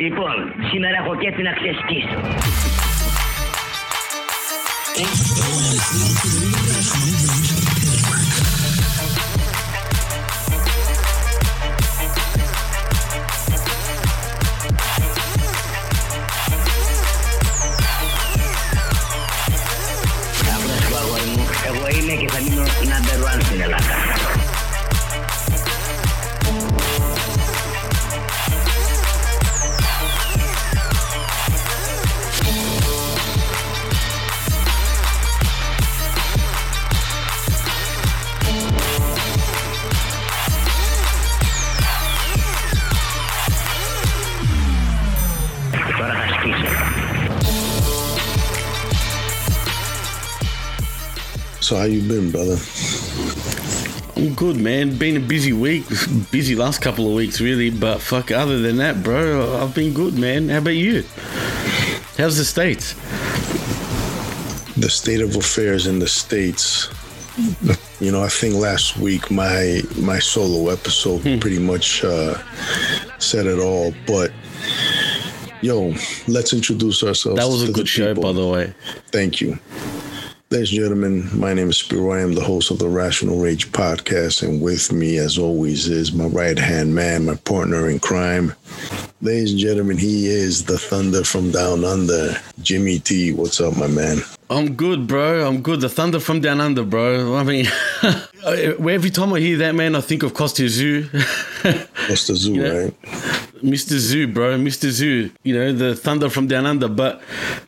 Λοιπόν, σήμερα έχω και τι να ξεσκίσω. Απλά σου αγόρι μου, εγώ είμαι και θα μείνω number one στην Ελλάδα. How you been, brother? I'm good, man. Been a busy week, busy last couple of weeks, really. But fuck, other than that, bro, I've been good, man. How about you? How's the states? The state of affairs in the states. You know, I think last week my my solo episode pretty much uh, said it all. But yo, let's introduce ourselves. That was a good show, by the way. Thank you. Ladies and gentlemen, my name is Spiro. I am the host of the Rational Rage podcast, and with me, as always, is my right hand man, my partner in crime. Ladies and gentlemen, he is the Thunder from Down Under, Jimmy T. What's up, my man? I'm good, bro. I'm good. The thunder from down under, bro. I mean, uh, every time I hear that, man, I think of Costa Zoo. The zoo, Yeah. right? Mr. Zoo, bro, Mr. Zoo. You know, the thunder from down under. But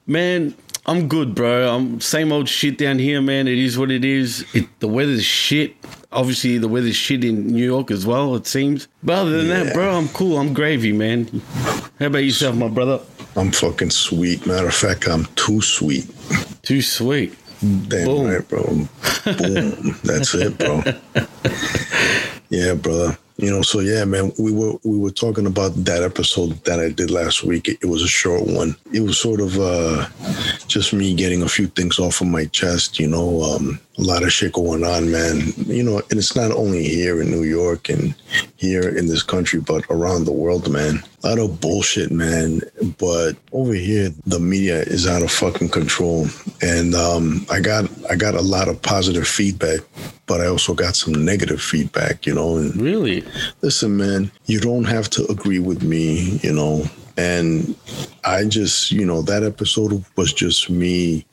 man, I'm good, bro. I'm same old shit down here, man. It is what it is. It, the weather's shit. Obviously, the weather's shit in New York as well. It seems. But other than Yeah. that, bro, I'm cool. I'm gravy, man. How about yourself, my brother? I'm fucking sweet. Matter of fact, I'm too sweet. Too sweet. Damn Boom. right, bro. Boom. That's it, bro. Yeah, brother. You know, so yeah, man, we were we were talking about that episode that I did last week. It, it was a short one. It was sort of uh just me getting a few things off of my chest, you know, um a lot of shit going on, man. You know, and it's not only here in New York and here in this country, but around the world, man. A lot of bullshit, man. But over here, the media is out of fucking control. And um, I got I got a lot of positive feedback, but I also got some negative feedback, you know. And Really? listen, man, you don't have to agree with me, you know. And I just, you know, that episode was just me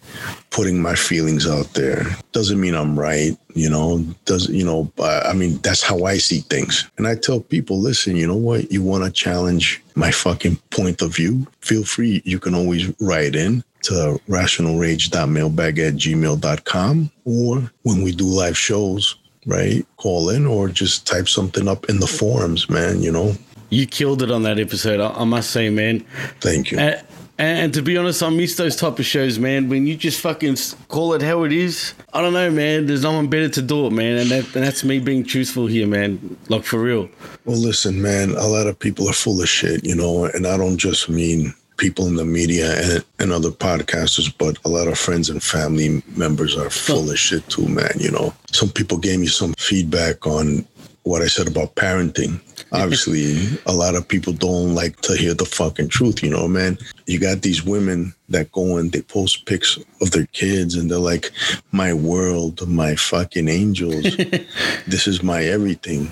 putting my feelings out there. Doesn't mean I'm right, you know. Doesn't, you know, I mean, that's how I see things. And I tell people, listen, you know what? You want to challenge my fucking point of view? Feel free. You can always write in to rationalrage.mailbag at gmail.com or when we do live shows, right? Call in or just type something up in the forums, man, you know. You killed it on that episode, I, I must say, man. Thank you. And, and to be honest, I miss those type of shows, man. When you just fucking call it how it is. I don't know, man. There's no one better to do it, man. And, that, and that's me being truthful here, man. Like for real. Well, listen, man, a lot of people are full of shit, you know, and I don't just mean people in the media and, and other podcasters, but a lot of friends and family members are full of shit too, man, you know. Some people gave me some feedback on what I said about parenting. Obviously, a lot of people don't like to hear the fucking truth, you know, man. You got these women that go and they post pics of their kids and they're like, my world, my fucking angels. this is my everything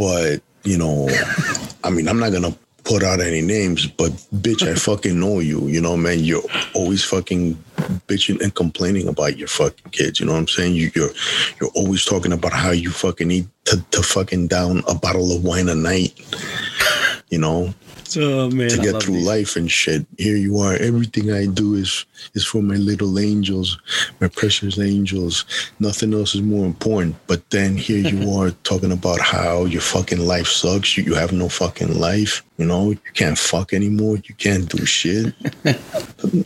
but you know, I mean, I'm not gonna put out any names, but bitch, I fucking know you. You know, man, you're always fucking bitching and complaining about your fucking kids. You know what I'm saying? You, you're you're always talking about how you fucking need to, to fucking down a bottle of wine a night. You know, Oh, man. to get through this. life and shit. Here you are. Everything I do is is for my little angels, my precious angels. Nothing else is more important. But then here you are talking about how your fucking life sucks. You, you have no fucking life. You know, you can't fuck anymore. You can't do shit.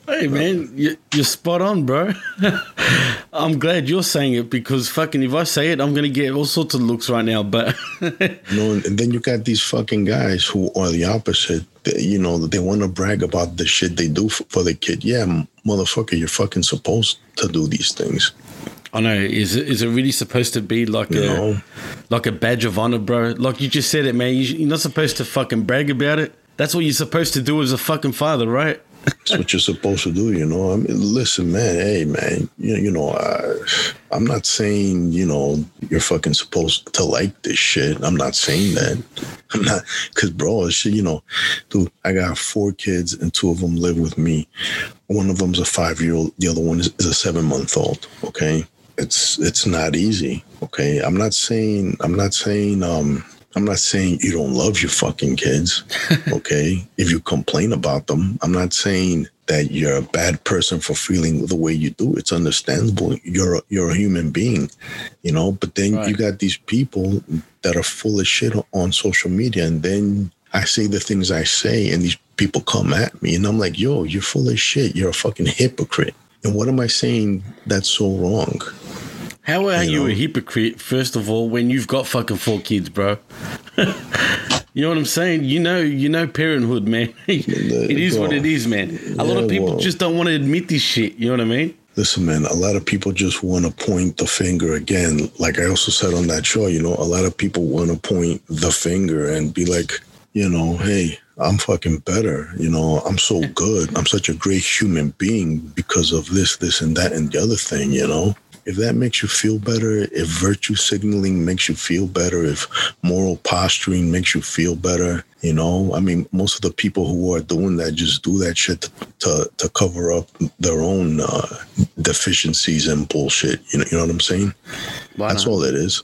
Hey, man. You, you're spot on, bro. I'm glad you're saying it because fucking if I say it, I'm going to get all sorts of looks right now. But You know, and then you got these fucking guys who are the opposite. They, you know, they want to brag about the shit they do for, for the kid. Yeah, motherfucker, you're fucking supposed to do these things. I know. Is it, is it really supposed to be like You a know? like a badge of honor, bro? Like you just said it, man. You, you're not supposed to fucking brag about it. That's what you're supposed to do as a fucking father, right? That's what you're supposed to do, you know. I mean, listen, man. Hey, man. You, you know, I, I'm not saying you know you're fucking supposed to like this shit. I'm not saying that. I'm not, cause bro, shit. You know, dude, I got four kids and two of them live with me. One of them's a five year old. The other one is, is a seven month old. Okay, it's it's not easy. Okay, I'm not saying I'm not saying um I'm not saying you don't love your fucking kids, okay? if you complain about them, I'm not saying that you're a bad person for feeling the way you do. It's understandable. You're a, you're a human being, you know. But then Right. you got these people that are full of shit on social media, and then I say the things I say, and these people come at me, and I'm like, "Yo, you're full of shit. You're a fucking hypocrite." And what am I saying that's so wrong? How are You you, know? a hypocrite, first of all, when you've got fucking four kids, bro? you know what I'm saying? You know, you know parenthood, man. it is what it is, man. A lot of people well- just don't want to admit this shit. You know what I mean? Listen, man, a lot of people just want to point the finger again. Like I also said on that show, you know, a lot of people want to point the finger and be like, you know, hey, I'm fucking better. You know, I'm so good. I'm such a great human being because of this, this, and that, and the other thing, you know? If that makes you feel better, if virtue signaling makes you feel better, if moral posturing makes you feel better, you know, I mean, most of the people who are doing that just do that shit to to, to cover up their own uh, deficiencies and bullshit. You know, you know what I'm saying? Why That's not? all it is.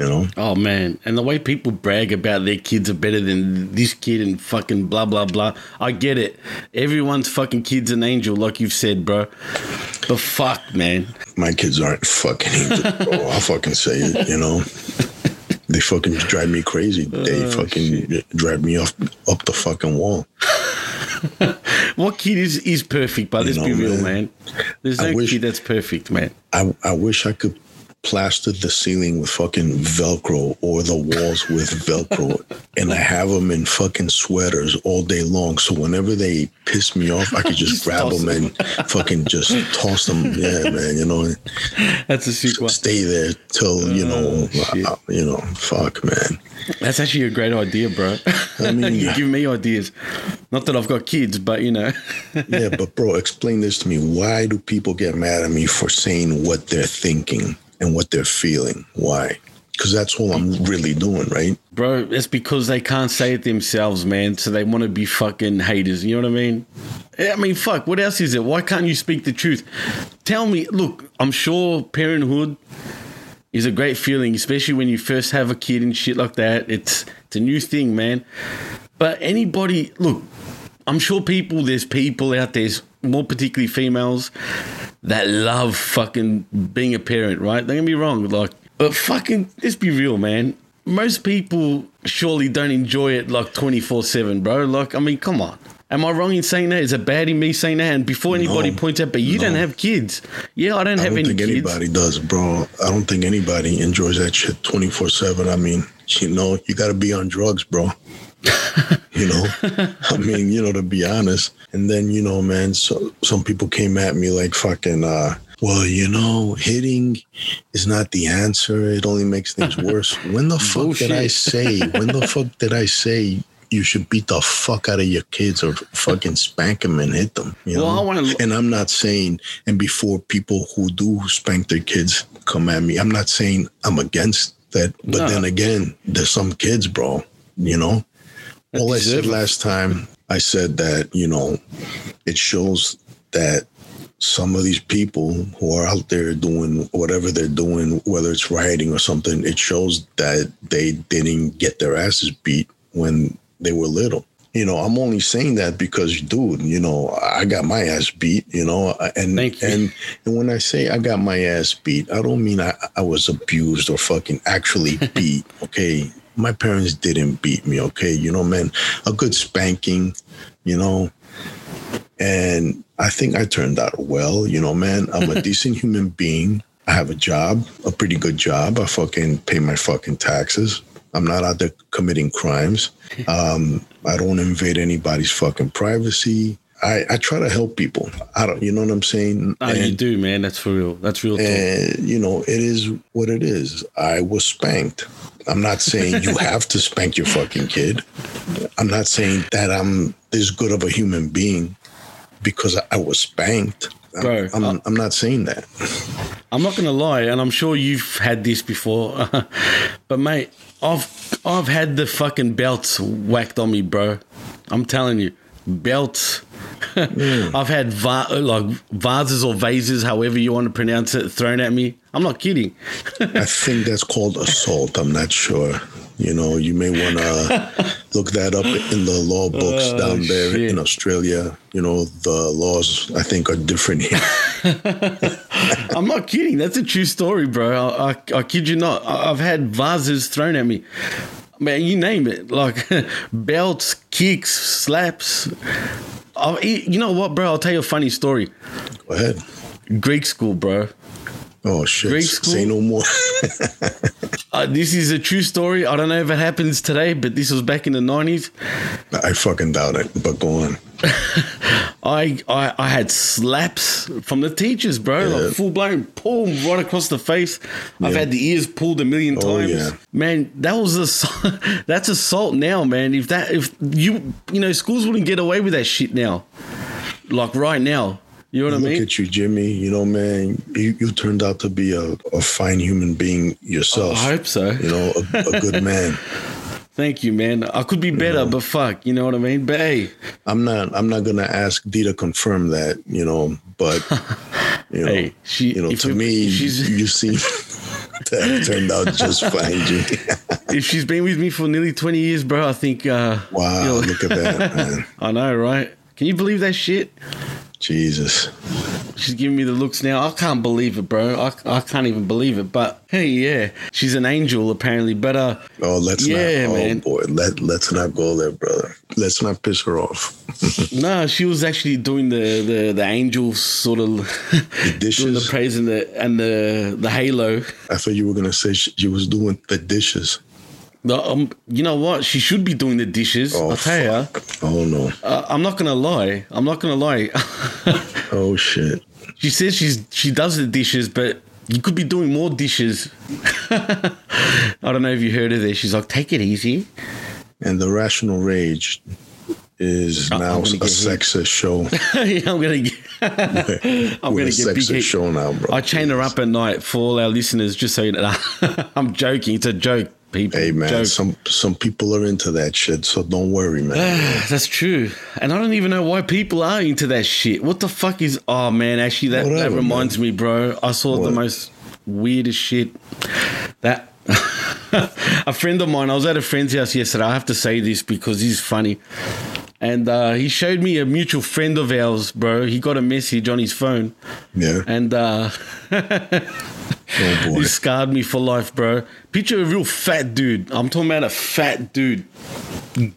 You know, Oh man, and the way people brag about their kids are better than this kid and fucking blah blah blah. I get it. Everyone's fucking kid's an angel, like you've said, bro. But fuck, man. my kids aren't fucking angels, bro. I'll fucking say it. You know, they fucking drive me crazy. Oh, they Oh, fucking drive me off up the fucking wall. What kid is is perfect? But let's be real, man. man. There's no wish- kid that's perfect, man. I I wish I could plaster the ceiling with fucking Velcro or the walls with Velcro, and I have them in fucking sweaters all day long. So whenever they piss me off, I could just, Just grab toss them and fucking just toss them. Yeah, man. You know, That's a one. stay there till you know, Oh, uh, you know, fuck, man. That's actually a great idea, bro. I mean- you give me ideas. Not that I've got kids, but you know. Yeah, but bro, explain this to me. Why do people get mad at me for saying what they're thinking and what they're feeling? Why? Because that's all I'm really doing, right? Bro, it's because they can't say it themselves, man. So they want to be fucking haters. You know what I mean? I mean, fuck. What else is it? Why can't you speak the truth? Tell me. Look, I'm sure parenthood is a great feeling, especially when you first have a kid and shit like that. It's it's a new thing, man. But anybody, look, I'm sure people. There's people out there, more particularly females, that love fucking being a parent, right? Don't get me wrong, like, but fucking, let's be real, man. Most people surely don't enjoy it like 24 7, bro. Like, I mean, come on. Am I wrong in saying that? Is it bad in me saying that? And before anybody No. points out, but you don't have kids. Yeah, I don't I have don't any think kids. anybody does, bro. I don't think anybody enjoys that shit 24 7. I mean, you know, you got to be on drugs, bro. you know, I mean, you know, to be honest. And then, you know, man, so some people came at me like fucking, uh, well, you know, hitting is not the answer. It only makes things worse. When the fuck did I say? When the fuck did I say you should beat the fuck out of your kids or fucking spank them and hit them? You Well, know? I wanna- and I'm not saying, and before people who do spank their kids come at me, I'm not saying I'm against that. But No. then again, there's some kids, bro, you know? All I said last time, I said that, you know, it shows that some of these people who are out there doing whatever they're doing, whether it's rioting or something, it shows that they didn't get their asses beat when they were little. You know, I'm only saying that because, dude, you know, I got my ass beat. You know, and you. and and when I say I got my ass beat, I don't mean I, I was abused or fucking actually beat. Okay, my parents didn't beat me. Okay, you know, man, a good spanking, you know, and I think I turned out well. You know, man, I'm a decent human being. I have a job, a pretty good job. I fucking pay my fucking taxes. I'm not out there committing crimes. Um, I don't invade anybody's fucking privacy. I, I try to help people. I don't, you know what I'm saying? No, you do, man. That's for real. That's real talk. and you know it is what it is i was spanked I'm not saying you have to spank your fucking kid. I'm not saying that I'm this good of a human being because I, I was spanked. I'm- Bro, I'm, uh, I'm not saying that. I'm not gonna lie, and I'm sure you've had this before, but mate, I've I've had the fucking belts whacked on me, bro. I'm telling you, belts. I've had va- like vases or vases, however you want to pronounce it, thrown at me. I'm not kidding. I think that's called assault. I'm not sure. You know, you may want to look that up in the law books Oh, down there shit. in Australia. You know, the laws I think are different here. I'm not kidding. That's a true story, bro. I, I, I kid you not. I, I've had vases thrown at me. Man, you name it. Like belts, kicks, slaps. I, you know what, bro? I'll tell you a funny story. Go ahead. Greek school, bro. Oh shit! Grade Say no more. Uh, this is a true story. I don't know if it happens today, but this was back in the 90s. I fucking doubt it. But go on. I, I I had slaps from the teachers, bro. Yeah. Like full blown, pull right across the face. I've had the ears pulled a million Oh, times. yeah. Man, that was a That's assault now, man. If that if you you know schools wouldn't get away with that shit now, like right now. You know what I Look at you, Jimmy. You know, man. You, you turned out to be a, a fine human being yourself. I hope so. You know, a, a good man. Thank you, man. I could be better, but fuck, you know what I mean. But hey, I'm not. I'm not gonna ask Dee to confirm that. You know, but you know, Hey, she- you know, to we- me, she's- you seem to have turned out just fine, Jimmy. if she's been with me for nearly twenty years, bro, I think. uh wow, you'll- look at that, man. I know, right? Can you believe that shit? Jesus. She's giving me the looks now. I can't believe it, bro. I, I can't even believe it. But hey, yeah, she's an angel apparently. But uh, Oh, let's Yeah, not. man. Oh boy, let let's not go there, brother. Let's not piss her off. no, she was actually doing the the the angel sort of doing the dishes? praise and the and the the halo. I thought you were gonna say she, she was doing the dishes. The, um, you know what? She should be doing the dishes. Oh, I'll tell you. Oh no. Uh, I'm not gonna lie. I'm not gonna lie. Oh shit. she says she's she does the dishes, but you could be doing more dishes. I don't know if you heard of this. She's like, take it easy. And the rational rage is I'm now a hit. sexist show. yeah, I'm gonna get. I'm We're gonna get big sexist show now, bro. I chain her up at night for all our listeners, just so you know. I'm joking. It's a joke, people. Hey man, Joke. some some people are into that shit, so don't worry, man. That's true. And I don't even know why people are into that shit. What the fuck is. Oh, man, actually, that, that Whatever, reminds me, bro. I saw the most weirdest shit. That. a friend of mine, I was at a friend's house yesterday. I have to say this because he's funny. And uh, he showed me a mutual friend of ours, bro. He got a message on his phone. Yeah. And uh, Oh boy. He scarred me for life, bro. Picture a real fat dude. I'm talking about a fat dude.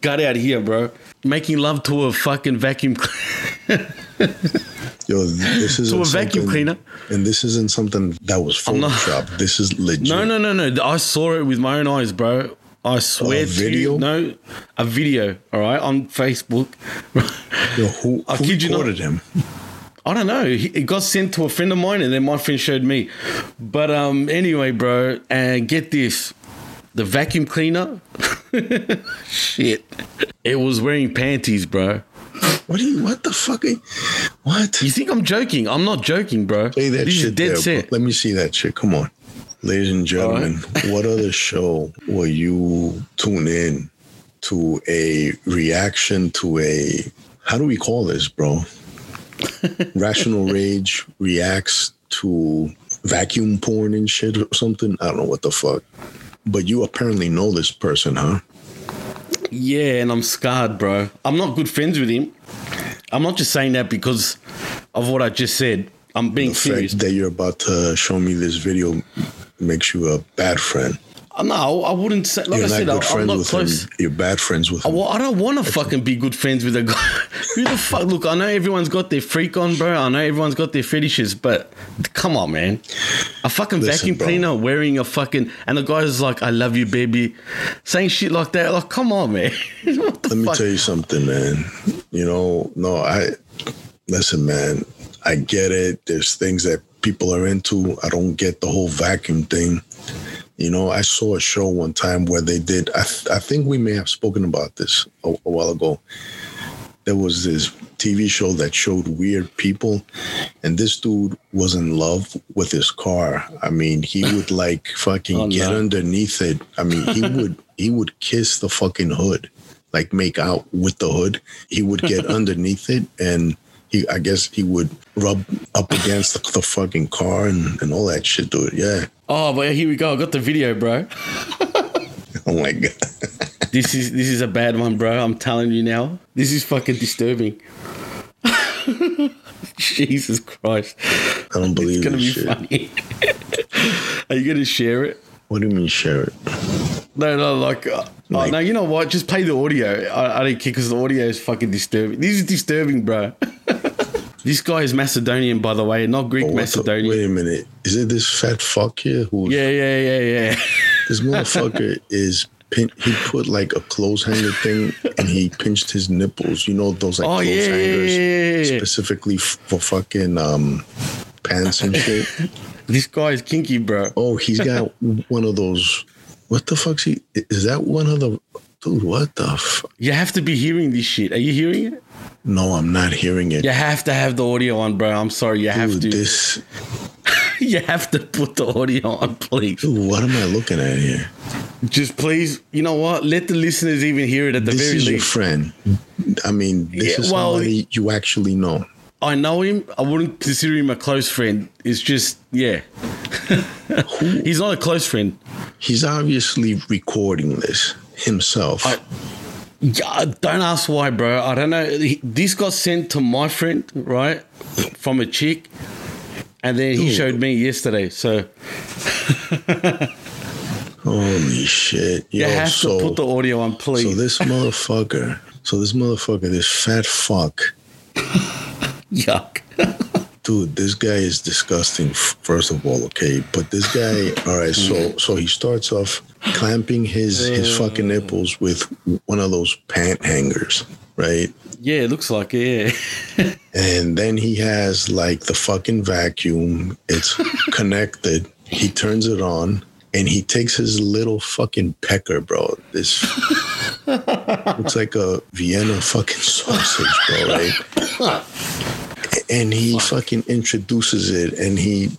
Got out here, bro. Making love to a fucking vacuum cleaner. Yo, this is To a vacuum cleaner. and this isn't something that was photoshopped. This is legit. no, no, no, no. I saw it with my own eyes, bro. I swear A to you. No, a video, all right, on Facebook. Yo, who, I who kid you not. recorded him? I don't know. It got sent to a friend of mine, and then my friend showed me. But um, anyway, bro, and get this: the vacuum cleaner. Shit, it was wearing panties, bro. What do you? What the fuck? You, what? You think I'm joking? I'm not joking, bro. Say that this is shit dead there. Let me see that shit. Come on. Ladies and gentlemen, what other show will you tune in to a reaction to a how do we call this, bro? Rational Rage reacts to vacuum porn and shit or something. I don't know what the fuck. But you apparently know this person, huh? Yeah, and I'm scarred, bro. I'm not good friends with him. I'm not just saying that because of what I just said. I'm being The serious. fact that you're about to show me this video makes you a bad friend. Uh, no, I wouldn't say. Like You're I said, I, I'm friends not close. him. You're bad friends with him. Well, I don't want to fucking be good friends with a guy. Who the fuck? Look, I know everyone's got their freak on, bro. I know everyone's got their fetishes, but come on, man. A fucking Listen, vacuum bro. cleaner wearing a fucking, and the guy's like, "I love you, baby," saying shit like that. Like, come on, man. Let me fuck? tell you something, man. You know, no, I listen, man. I get it. There's things that people are into. I don't get the whole vacuum thing. You know, I saw a show one time where they did. I, th- I think we may have spoken about this a, a while ago. There was this TV show that showed weird people, and this dude was in love with his car. I mean, he would like fucking Oh, get no. underneath it. I mean, he would he would kiss the fucking hood, like make out with the hood. He would get underneath it and. He, I guess he would rub up against the, the fucking car and, and all that shit, dude. Yeah. Oh, but here we go. I got the video, bro. Oh my god. This is this is a bad one, bro. I'm telling you now. This is fucking disturbing. Jesus Christ. I don't believe It's gonna this be shit. funny. Are you gonna share it? What do you mean share it? No, no, like, uh, Like- oh, no. You know what? Just play the audio. I, I don't care because the audio is fucking disturbing. This is disturbing, bro. this guy is Macedonian, by the way, not Greek Oh, what the- Macedonian. wait a minute. Is it this fat fuck here who Yeah, yeah, yeah, yeah. this motherfucker is pin, he put like a clothes hanger thing and he pinched his nipples. You know those like Oh, clothes yeah, hangers yeah, yeah. specifically for fucking um pants and shit. This guy is kinky, bro. Oh, he's got one of those what the fuck's he is that one of the dude, what the fuck? You have to be hearing this shit. Are you hearing it? No, I'm not hearing it. You have to have the audio on, bro. I'm sorry. You have to. this You have to put the audio on, please. dude, what am I looking at here? Just please, you know what? Let the listeners even hear it at the this very is your friend. I mean, this Yeah, is well- somebody you actually know. I know him. I wouldn't consider him a close friend. It's just, yeah. He's not a close friend. He's obviously recording this himself. I- Yeah, don't ask why, bro. I don't know. He- This got sent to my friend, right, from a chick, and then he Dude. showed me yesterday. So Holy shit! you Yo, have so, to put the audio on, please. so this motherfucker, so this motherfucker, this fat fuck, Yuck. dude, this guy is disgusting. First of all, okay, but this guy, all right, so so he starts off clamping his his mm. fucking nipples with one of those pant hangers, right? Yeah, it looks like it. Yeah. And then he has like the fucking vacuum. It's connected. He turns it on and he takes his little fucking pecker, bro. This looks like a Vienna fucking sausage, bro, right? And he fucking introduces it and he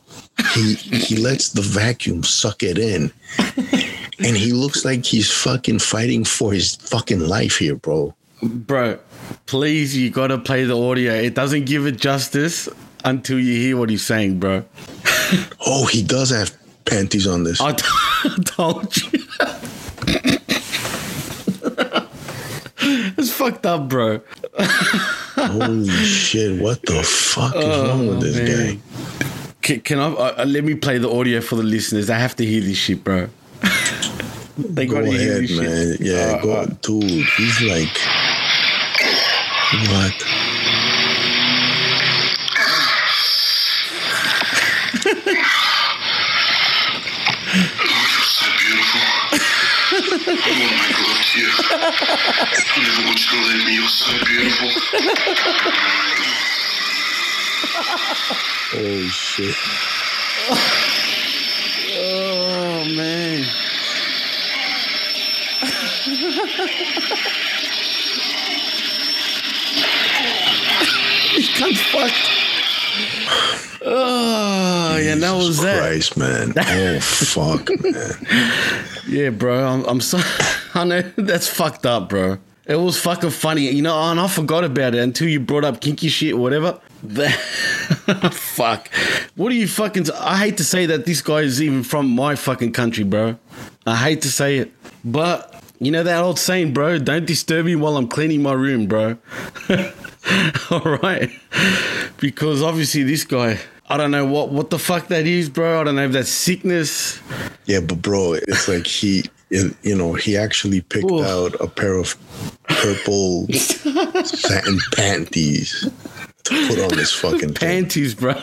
he he lets the vacuum suck it in. And he looks like he's fucking fighting for his fucking life here, bro. Bro, please, you gotta play the audio. It doesn't give it justice until you hear what he's saying, bro. Oh, he does have panties on this. I t- told you. it's fucked up, bro. Holy shit! What the fuck is wrong with this Oh, man. guy? Can, can I uh, let me play the audio for the listeners? I have to hear this shit, bro. They Go ahead, man. shit. Yeah, Uh, go, uh, dude. He's like, what? You're so beautiful. I want to make love to you. I never want you to leave me. You're so beautiful. Oh shit! Oh man. This cunt's fucked. Oh, yeah, that was Jesus that. Christ, man. Oh fuck, man. Yeah, bro. I'm, I'm sorry. I know that's fucked up, bro. It was fucking funny, you know, and I forgot about it until you brought up kinky shit or whatever. That- Fuck. What are you fucking? I hate to say that this guy is even from my fucking country, bro. I hate to say it, but you know that old saying, bro. Don't disturb me while I'm cleaning my room, bro. All right, because obviously this guy. I don't know what what the fuck that is, bro. I don't know if that's sickness. Yeah, but bro, it's like he, you know, he actually picked Oof. out a pair of purple satin panties to put on this fucking thing. Panties, bro.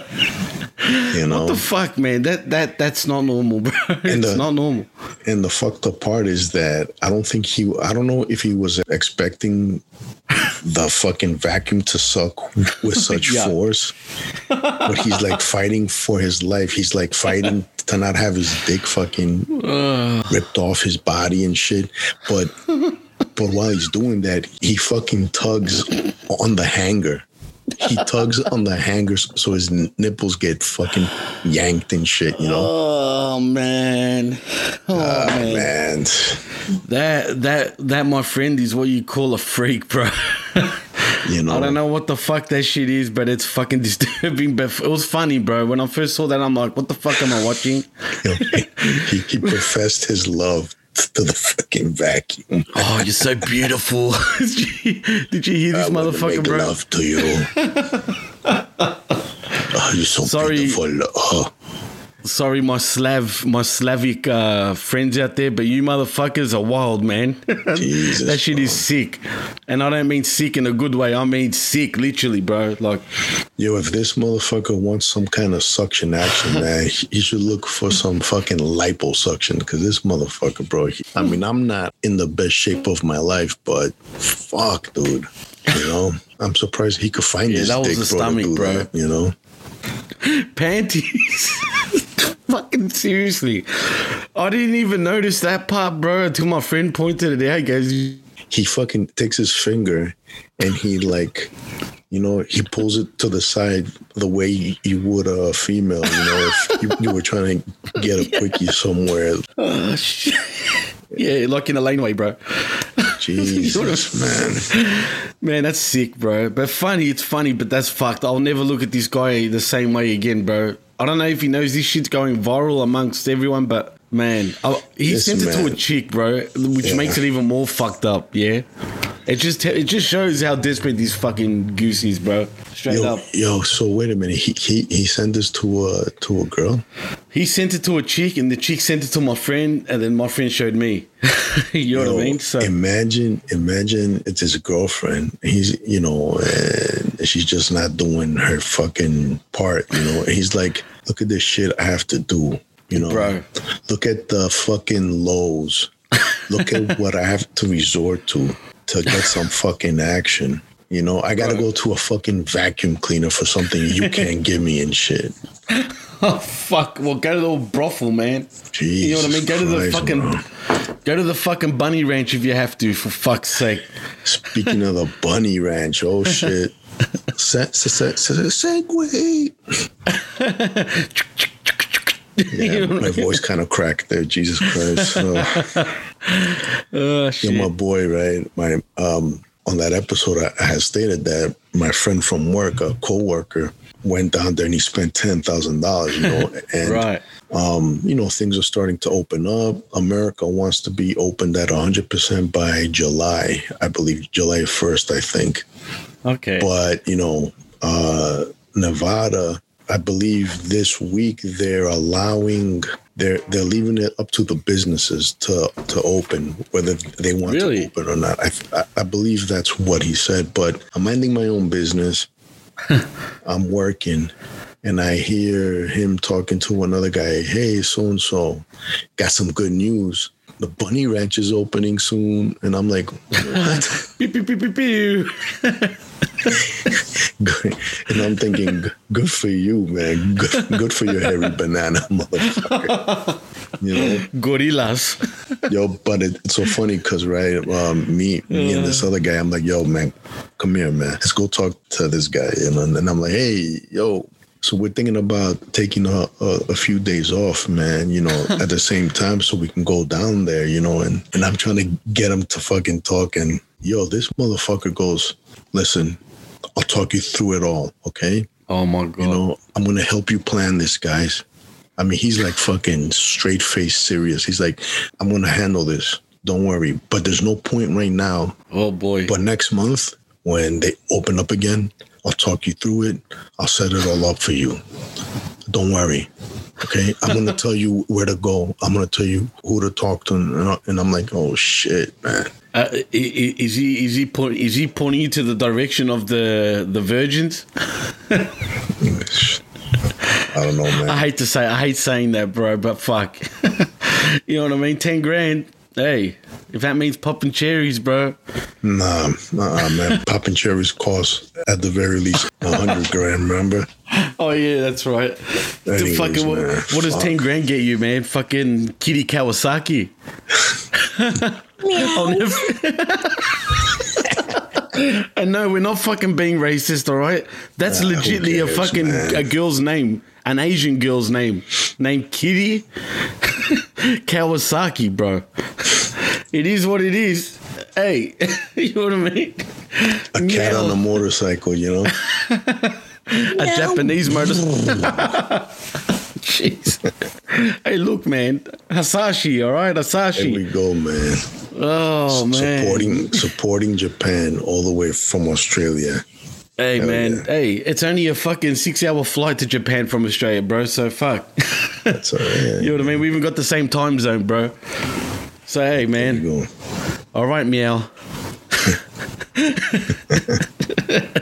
You know, What the fuck, man? That that that's not normal, bro. It's the- not normal. And the fucked up part is that I don't think he, I don't know if he was expecting the fucking vacuum to suck with such Yeah. force. But he's like fighting for his life. He's like fighting to not have his dick fucking ripped off his body and shit. But but while he's doing that, he fucking tugs on the hanger. He tugs on the hanger so his nipples get fucking yanked and shit, you know? Oh man. Oh ah, man. Man. That that that my friend is what you call a freak, bro. You know. I don't know what the fuck that shit is, but it's fucking disturbing. But it was funny, bro. When I first saw that, I'm like, what the fuck am I watching? You he, he professed his love to the fucking vacuum. Oh, you're so beautiful. Did you, did you hear this I motherfucker, make bro? love to you. oh, you're so Sorry. beautiful. Oh, Sorry, my Slav, my Slavic uh, friends out there, but you motherfuckers are wild, man. Jesus, that shit is sick, and I don't mean sick in a good way. I mean sick, literally, bro. Like, yo, if this motherfucker wants some kind of suction action, man, he should look for some fucking liposuction because this motherfucker, bro. he- I mean, I'm not in the best shape of my life, but fuck, dude. You know, I'm surprised he could find Yeah, his that was dick, the bro, stomach, bro. that, you know. panties. Fucking seriously, I didn't even notice that part, bro, until my friend pointed it out. He goes, he fucking takes his finger and he like you know he pulls it to the side the way you, you would a female you know if you, you were trying to get a quickie somewhere oh, shit. Yeah, like in a laneway, bro. jesus man Man, that's sick, bro. But funny, it's funny, but that's fucked. I'll never look at this guy the same way again, bro. I don't know if he knows this shit's going viral amongst everyone, but man, I, he This sent it to a chick, bro, which Yeah. makes it even more fucked up. Yeah, it just it just shows how desperate these fucking goose is, bro. Straight yo up. yo so wait a minute he he, he sent this to a to a girl He sent it to a chick, and the chick sent it to my friend, and then my friend showed me. you know Yo, what I mean? So imagine imagine it's his girlfriend he's you know she's just not doing her fucking part you know he's like look at this shit i have to do you know Bro. look at the fucking lows look at what i have to resort to to get some fucking action you know i gotta Bro. go to a fucking vacuum cleaner for something you can't give me and shit oh fuck, well go to the old brothel, man. you know what I mean? Go to the Jesus fucking Christ, go to the fucking bunny ranch if you have to, for fuck's sake. Speaking of the bunny ranch, oh shit. Se- se- se- se- segue. Yeah, my voice kind of cracked there. Jesus Christ. Oh, Oh shit. my boy, right? My um on that episode, I, I had stated that my friend from work, a coworker, went down there and he spent ten thousand dollars. You know, and right. um, you know, things are starting to open up. America wants to be opened at 100% by July, I believe, July 1st, I think. Okay. But, you know, uh, Nevada, I believe this week they're allowing, they're, they're leaving it up to the businesses to, to open, whether they want Really? to open or not. I, I, I believe that's what he said, but I'm minding my own business. I'm working and I hear him talking to another guy. Hey, so and so, got some good news. The Bunny Ranch is opening soon, and I'm like, what? Pew, pew, pew, pew, pew. And I'm thinking, good for you, man. Good, good for your hairy banana, motherfucker. You know, Gorillas. yo, but it, it's so funny because right, um, me, me and this other guy, I'm like, yo, man, come here, man. Let's go talk to this guy, you know. And then I'm like, hey, yo. So we're thinking about taking a, a, a few days off, man. You know, at the same time, so we can go down there, you know. And and I'm trying to get him to fucking talk. And yo, this motherfucker goes, listen, I'll talk you through it all, okay? Oh my god. You know, I'm gonna help you plan this, guys. I mean, he's like fucking straight face serious. He's like, I'm gonna handle this. Don't worry. But there's no point right now. oh boy. But next month, when they open up again, I'll talk you through it. I'll set it all up for you. Don't worry. Okay, I'm gonna tell you where to go. I'm gonna tell you who to talk to, and I'm like, oh shit, man. Uh, is he is he point, is he pointing you to the direction of the the virgins? I don't know, man. I hate to say I hate saying that, bro, but fuck. you know what I mean? Ten grand. Hey, If that means popping cherries, bro. Nah, nah, man. Popping cherries cost at the very least a hundred grand. Remember? Oh yeah, that's right. The Anyways, fucking, what, man, what does fuck. ten grand get you, man? Fucking Kitty Kawasaki. I'll never- and no, we're not fucking being racist, all right? That's Nah, who legitly a fucking man? a girl's name, an Asian girl's name, named Kitty Kawasaki, bro. It is what it is. Hey, you know what I mean? A cat on a motorcycle, you know? a Japanese motorcycle. Jeez. Hey, look, man. Hasashi, all right? There we go, man. Oh, man. Supporting supporting Japan all the way from Australia. Hey, Hell man. yeah. Hey, it's only a fucking six hour flight to Japan from Australia, bro. So, fuck. That's all right. you know what I mean? We even got the same time zone, bro. So, hey, man. All right, meow.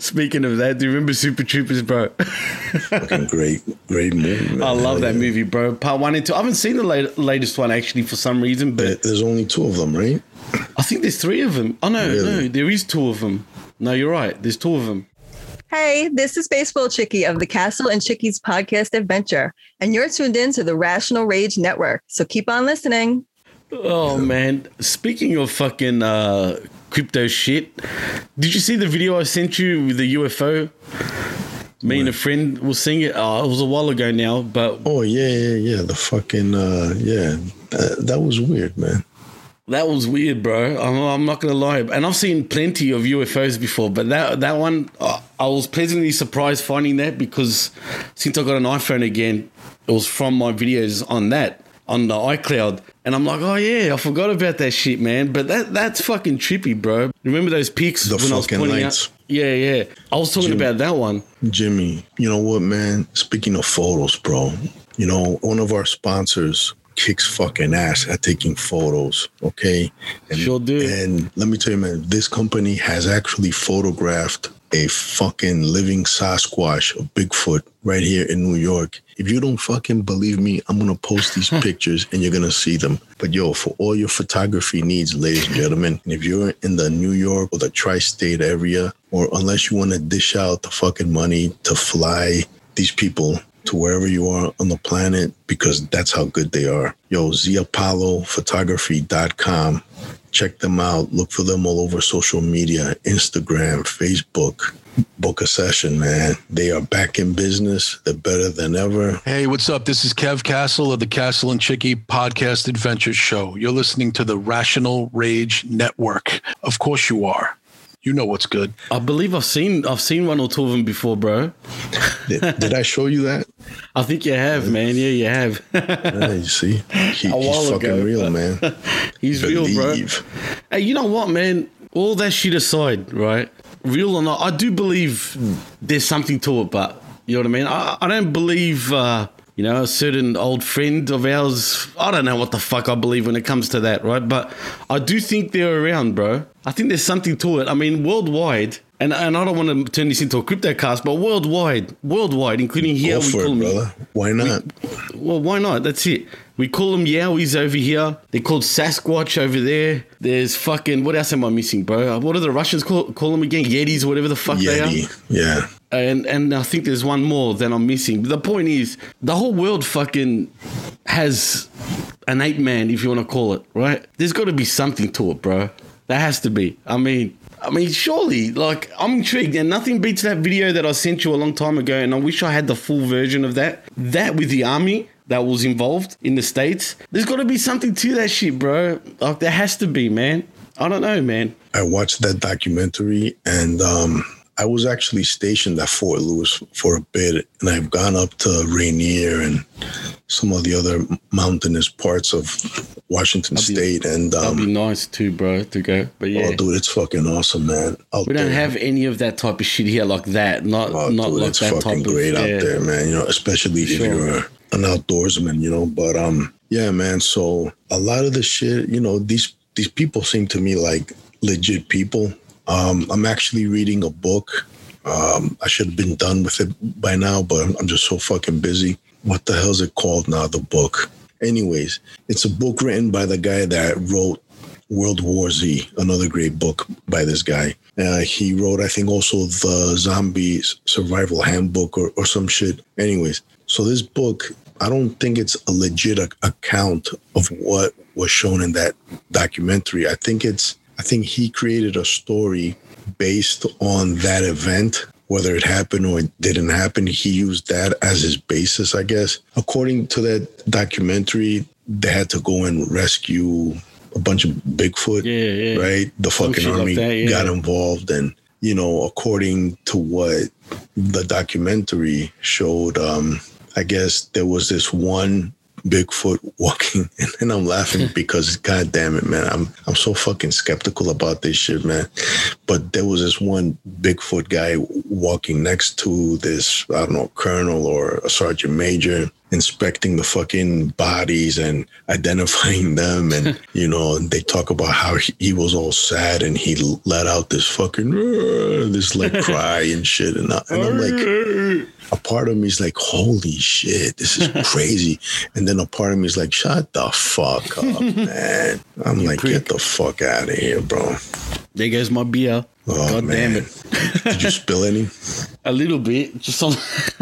Speaking of that, do you remember Super Troopers, bro? Fucking great, great movie. Man. I love that movie, bro. Part one and two. I haven't seen the late, latest one actually for some reason, but There's only two of them, right? I think there's three of them. Oh no, Really? no, there is two of them. No, you're right. There's two of them. Hey, this is Baseball Chicky of the Castle and Chickies podcast adventure, and you're tuned in to the Rational Rage Network. So keep on listening. Oh man, speaking of fucking uh, crypto shit, did you see the video I sent you with the UFO? Me and a friend will sing it. Oh, it was a while ago now, but Oh yeah, yeah, yeah. The fucking uh, yeah. That, that was weird, man. that was weird, bro. I'm, I'm not gonna lie, and I've seen plenty of UFOs before, but that that one, uh, I was pleasantly surprised finding that because since I got an iPhone again, it was from my videos on that on the iCloud, and I'm like, oh yeah, I forgot about that shit, man. But that that's fucking trippy, bro. Remember those pics The when I was fucking pointing lights. out? Yeah, yeah. I was talking Jim- about that one. Jimmy, you know what, man? Speaking of photos, bro, you know, one of our sponsors kicks fucking ass at taking photos, okay? And, Sure do. And let me tell you, man, this company has actually photographed a fucking living Sasquatch, a Bigfoot, right here in New York. If you don't fucking believe me, I'm gonna post these hmm. pictures and you're gonna see them. But yo, for all your photography needs, ladies and gentlemen, and if you're in the New York or the tri-state area, or unless you want to dish out the fucking money to fly these people to wherever you are on the planet, because that's how good they are. Yo, ziapollphotography.com. Check them out. Look for them all over social media, Instagram, Facebook. Book a session, man. They are back in business. They're better than ever. Hey, what's up? This is Kev Castle of the Castle and Chicky Podcast Adventure Show. You're listening to the Rational Rage Network. Of course you are. You know what's good. I believe I've seen I've seen one or two of them before, bro. Did, did I show you that? I think you have, man. Yeah, you have. Yeah, you see, he, A while he's fucking ago, real, man. He's real, bro. Hey, you know what, man? All that shit aside, right? Real or not, I do believe there's something to it, but you know what I mean? I, I don't believe, uh, you know, a certain old friend of ours. I don't know what the fuck I believe when it comes to that, right? But I do think they're around, bro. I think there's something to it. I mean, worldwide, and, and I don't want to turn this into a crypto cast, but worldwide, worldwide, including here, Go we for call it, them brother. Why not? well, why not? That's it. We call them Yowies over here. They're called Sasquatch over there. There's fucking what else am I missing, bro? What do the Russians call call them again? Yetis whatever the fuck they are. Yeti. Yeah. And and I think there's one more that I'm missing. But the point is, the whole world fucking has an ape man, if you want to call it, right? There's got to be something to it, bro. There has to be. I mean, I mean, surely, like, I'm intrigued, and nothing beats that video that I sent you a long time ago, and I wish I had the full version of that. That with the army that was involved in the states. There's got to be something to that shit, bro. Like, there has to be, man. I don't know, man. I watched that documentary and um, I was actually stationed at Fort Lewis for a bit and I've gone up to Rainier and some of the other mountainous parts of Washington That'd be- State. And That'd be um, nice too, bro, to go. But yeah. oh, dude, it's fucking awesome, man. Out We don't there. have any of that type of shit here like that. Not Oh, not dude, like it's that fucking type great of out yeah. there, man. You know, especially if Sure. you're an outdoorsman, you know. But um, yeah, man. So a lot of the shit, you know, these these people seem to me like legit people. Um, I'm actually reading a book. Um, I should have been done with it by now, but I'm- I'm just so fucking busy. What the hell is it called now? The book. Anyways, it's a book written by the guy that wrote World War Z, another great book by this guy. Uh, he wrote, I think, also the Zombie Survival Handbook or, or some shit. Anyways, so this book, I don't think it's a legit account of what was shown in that documentary. I think it's, I think he created a story based on that event. Whether it happened or it didn't happen, he used that as his basis, I guess. According to that documentary, they had to go and rescue a bunch of Bigfoot, Yeah, yeah. right? The fucking army that, yeah. got involved, and you know, according to what the documentary showed, um, I guess there was this one Bigfoot walking, and then I'm laughing because, god damn it, man, I'm I'm so fucking skeptical about this shit, man. But there was this one Bigfoot guy walking next to this, I don't know, colonel or a sergeant major, inspecting the fucking bodies and identifying them. And, you know, they talk about how he, he was all sad and he let out this fucking, this like cry and shit. And, I, and I'm like, a part of me is like, holy shit, this is crazy. and then a part of me is like, shut the fuck up, man. I'm like, get the fuck out of here, bro. There goes my beer. Oh, God man. damn it. Did you spill any? A little bit, just on,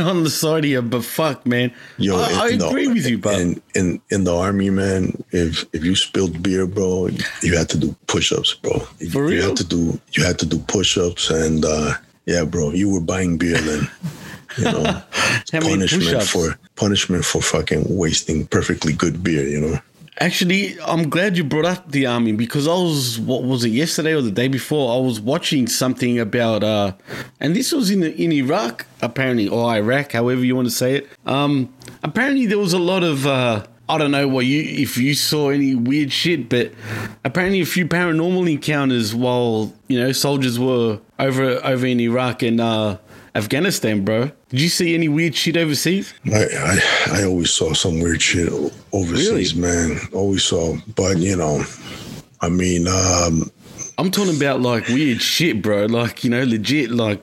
on the side here, but fuck, man. Yo, I, I in the- agree with you, bro. in, in in the army, man, if if you spilled beer, bro, you had to do push-ups, bro. For You real? had to do you had to do push-ups, and uh, yeah, bro, you were buying beer then. You know, punishment for punishment for fucking wasting perfectly good beer. You know. Actually, I'm glad you brought up the army because I was what was it yesterday or the day before? I was watching something about uh and this was in in Iraq apparently or Iraq, however you want to say it. Um apparently there was a lot of uh I don't know what you if you saw any weird shit, but apparently a few paranormal encounters while, you know, soldiers were over over in Iraq and uh Afghanistan, bro. Did you see any weird shit overseas? I, I I always saw some weird shit overseas, man. Always saw, but you know, I mean, um, I'm talking about like weird shit, bro. Like, you know, legit like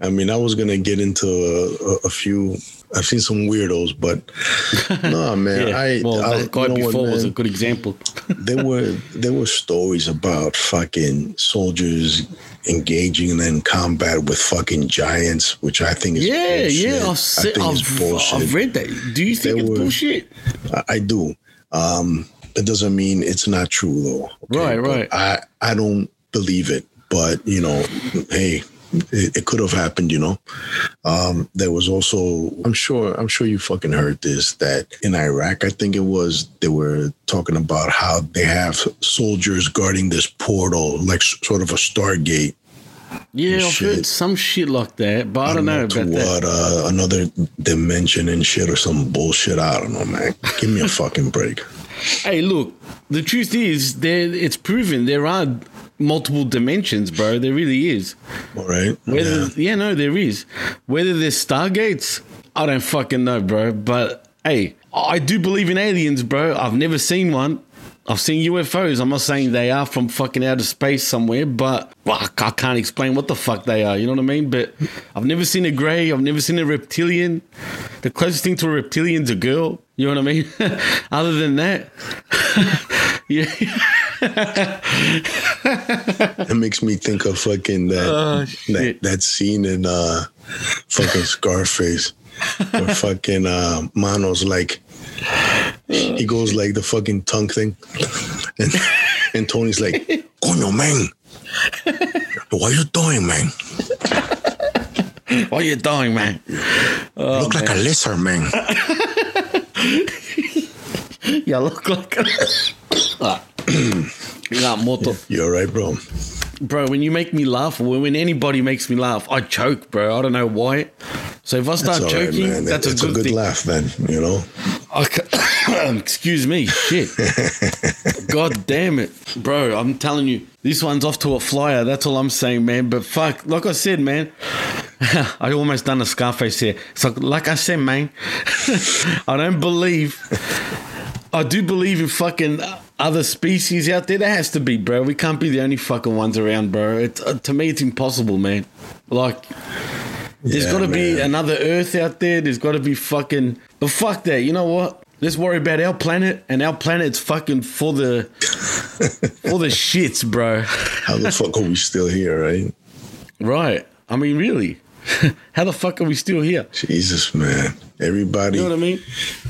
I mean, I was gonna get into a, a, a few. I've seen some weirdos, but no, man. Yeah, I, well, I that guy know what, before was a good example. there were there were stories about fucking soldiers engaging in combat with fucking giants, which I think is yeah, bullshit. yeah, I've, I se- I've, bullshit. I've read that. Do you think There it's were- bullshit? I, I do. Um, that doesn't mean it's not true though. Right, But right. I I don't believe it, but you know, hey, it, it could have happened. You know, um, there was also I'm sure I'm sure you fucking heard this that in Iraq I think it was they were talking about how they have soldiers guarding this portal like sort of a Stargate. Yeah, I've Shit. heard some shit like that, but I don't know to about that. uh, another dimension and shit or some bullshit. I don't know, man. Give me a fucking break. Hey, look, the truth is, there it's proven there are multiple dimensions, bro. There really is. All right. Whether Yeah. yeah. no, there is. Whether there's stargates, I don't fucking know, bro. But hey, I do believe in aliens, bro. I've never seen one. I've seen UFOs. I'm not saying they are from fucking outer space somewhere, but well, I can't explain what the fuck they are. You know what I mean? But I've never seen a grey. I've never seen a reptilian. The closest thing to a reptilian's a girl. You know what I mean? Other than that, yeah. It makes me think of fucking that Oh, that, that scene in uh fucking Scarface where fucking uh Mano's like he goes like the fucking tongue thing and and Tony's like Coño man what are you doing man What are you doing, man? you look like a lizard man You look like a. Ah. Nah, moto. you all right bro Bro, when you make me laugh, or when anybody makes me laugh, I choke, bro. I don't know why. So if I start That's choking, man that's it's a good, thing. laugh then you know Excuse me, shit. God damn it, bro. I'm telling you, this one's off to a flyer. That's all I'm saying, man. But fuck, like I said, man. I almost done a Scarface here. So, like I said, man, I don't believe. I do believe in fucking other species out there. There has to be, bro. We can't be the only fucking ones around, bro. It's, uh, to me, it's impossible, man. Like, there's Yeah, got to be another Earth out there. There's got to be fucking. But fuck that. You know what? Let's worry about our planet, and our planet's fucking for the for the shits, bro. How the fuck are we still here, right? Right. I mean, really. How the fuck are we still here? Jesus, man. Everybody, You know what I mean?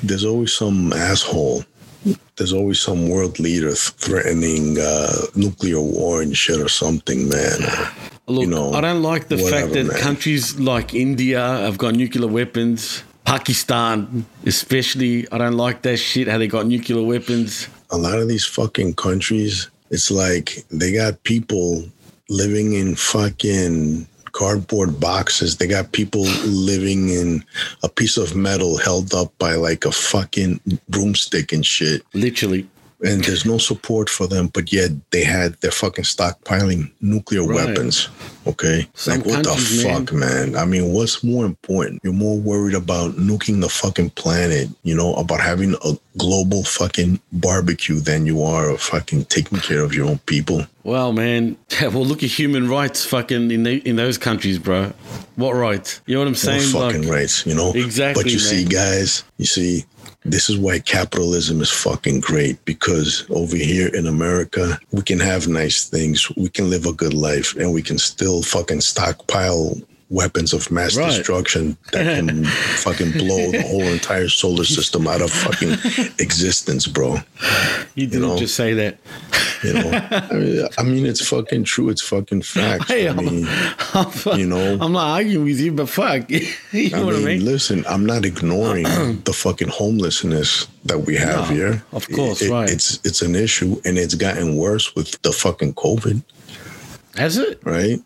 there's always some asshole. There's always some world leader threatening uh, nuclear war and shit or something, man. Look, you know, I don't like the whatever, fact that man. countries like India have got nuclear weapons. Pakistan, especially, I don't like that shit. How they got nuclear weapons. a lot of these fucking countries, it's like they got people living in fucking cardboard boxes. They got people living in a piece of metal held up by like a fucking broomstick and shit. Literally. And there's no support for them, but yet they had they're fucking stockpiling nuclear Right. weapons. Okay. Some like what the countries, man. fuck, man? I mean, what's more important? You're more worried about nuking the fucking planet, you know, about having a global fucking barbecue than you are of fucking taking care of your own people. Well, man. Well, look at human rights, fucking in the, in those countries, bro. What rights? You know what I'm saying? fucking Like, rights, you know? Exactly, But you see, guys, you see, this is why capitalism is fucking great because over here in America, we can have nice things, we can live a good life, and we can still fucking stockpile weapons of mass Right. destruction that can fucking blow the whole entire solar system out of fucking existence, bro. you didn't know. just say that. You know, I mean, I mean, it's fucking true. It's fucking fact. I I'm, mean, I'm, you know. I'm not arguing with you, but fuck. you know I what I mean, mean? listen, I'm not ignoring the fucking homelessness that we have No, here. of course, It- right. It's it's an issue, and it's gotten worse with the fucking COVID, Has it? right?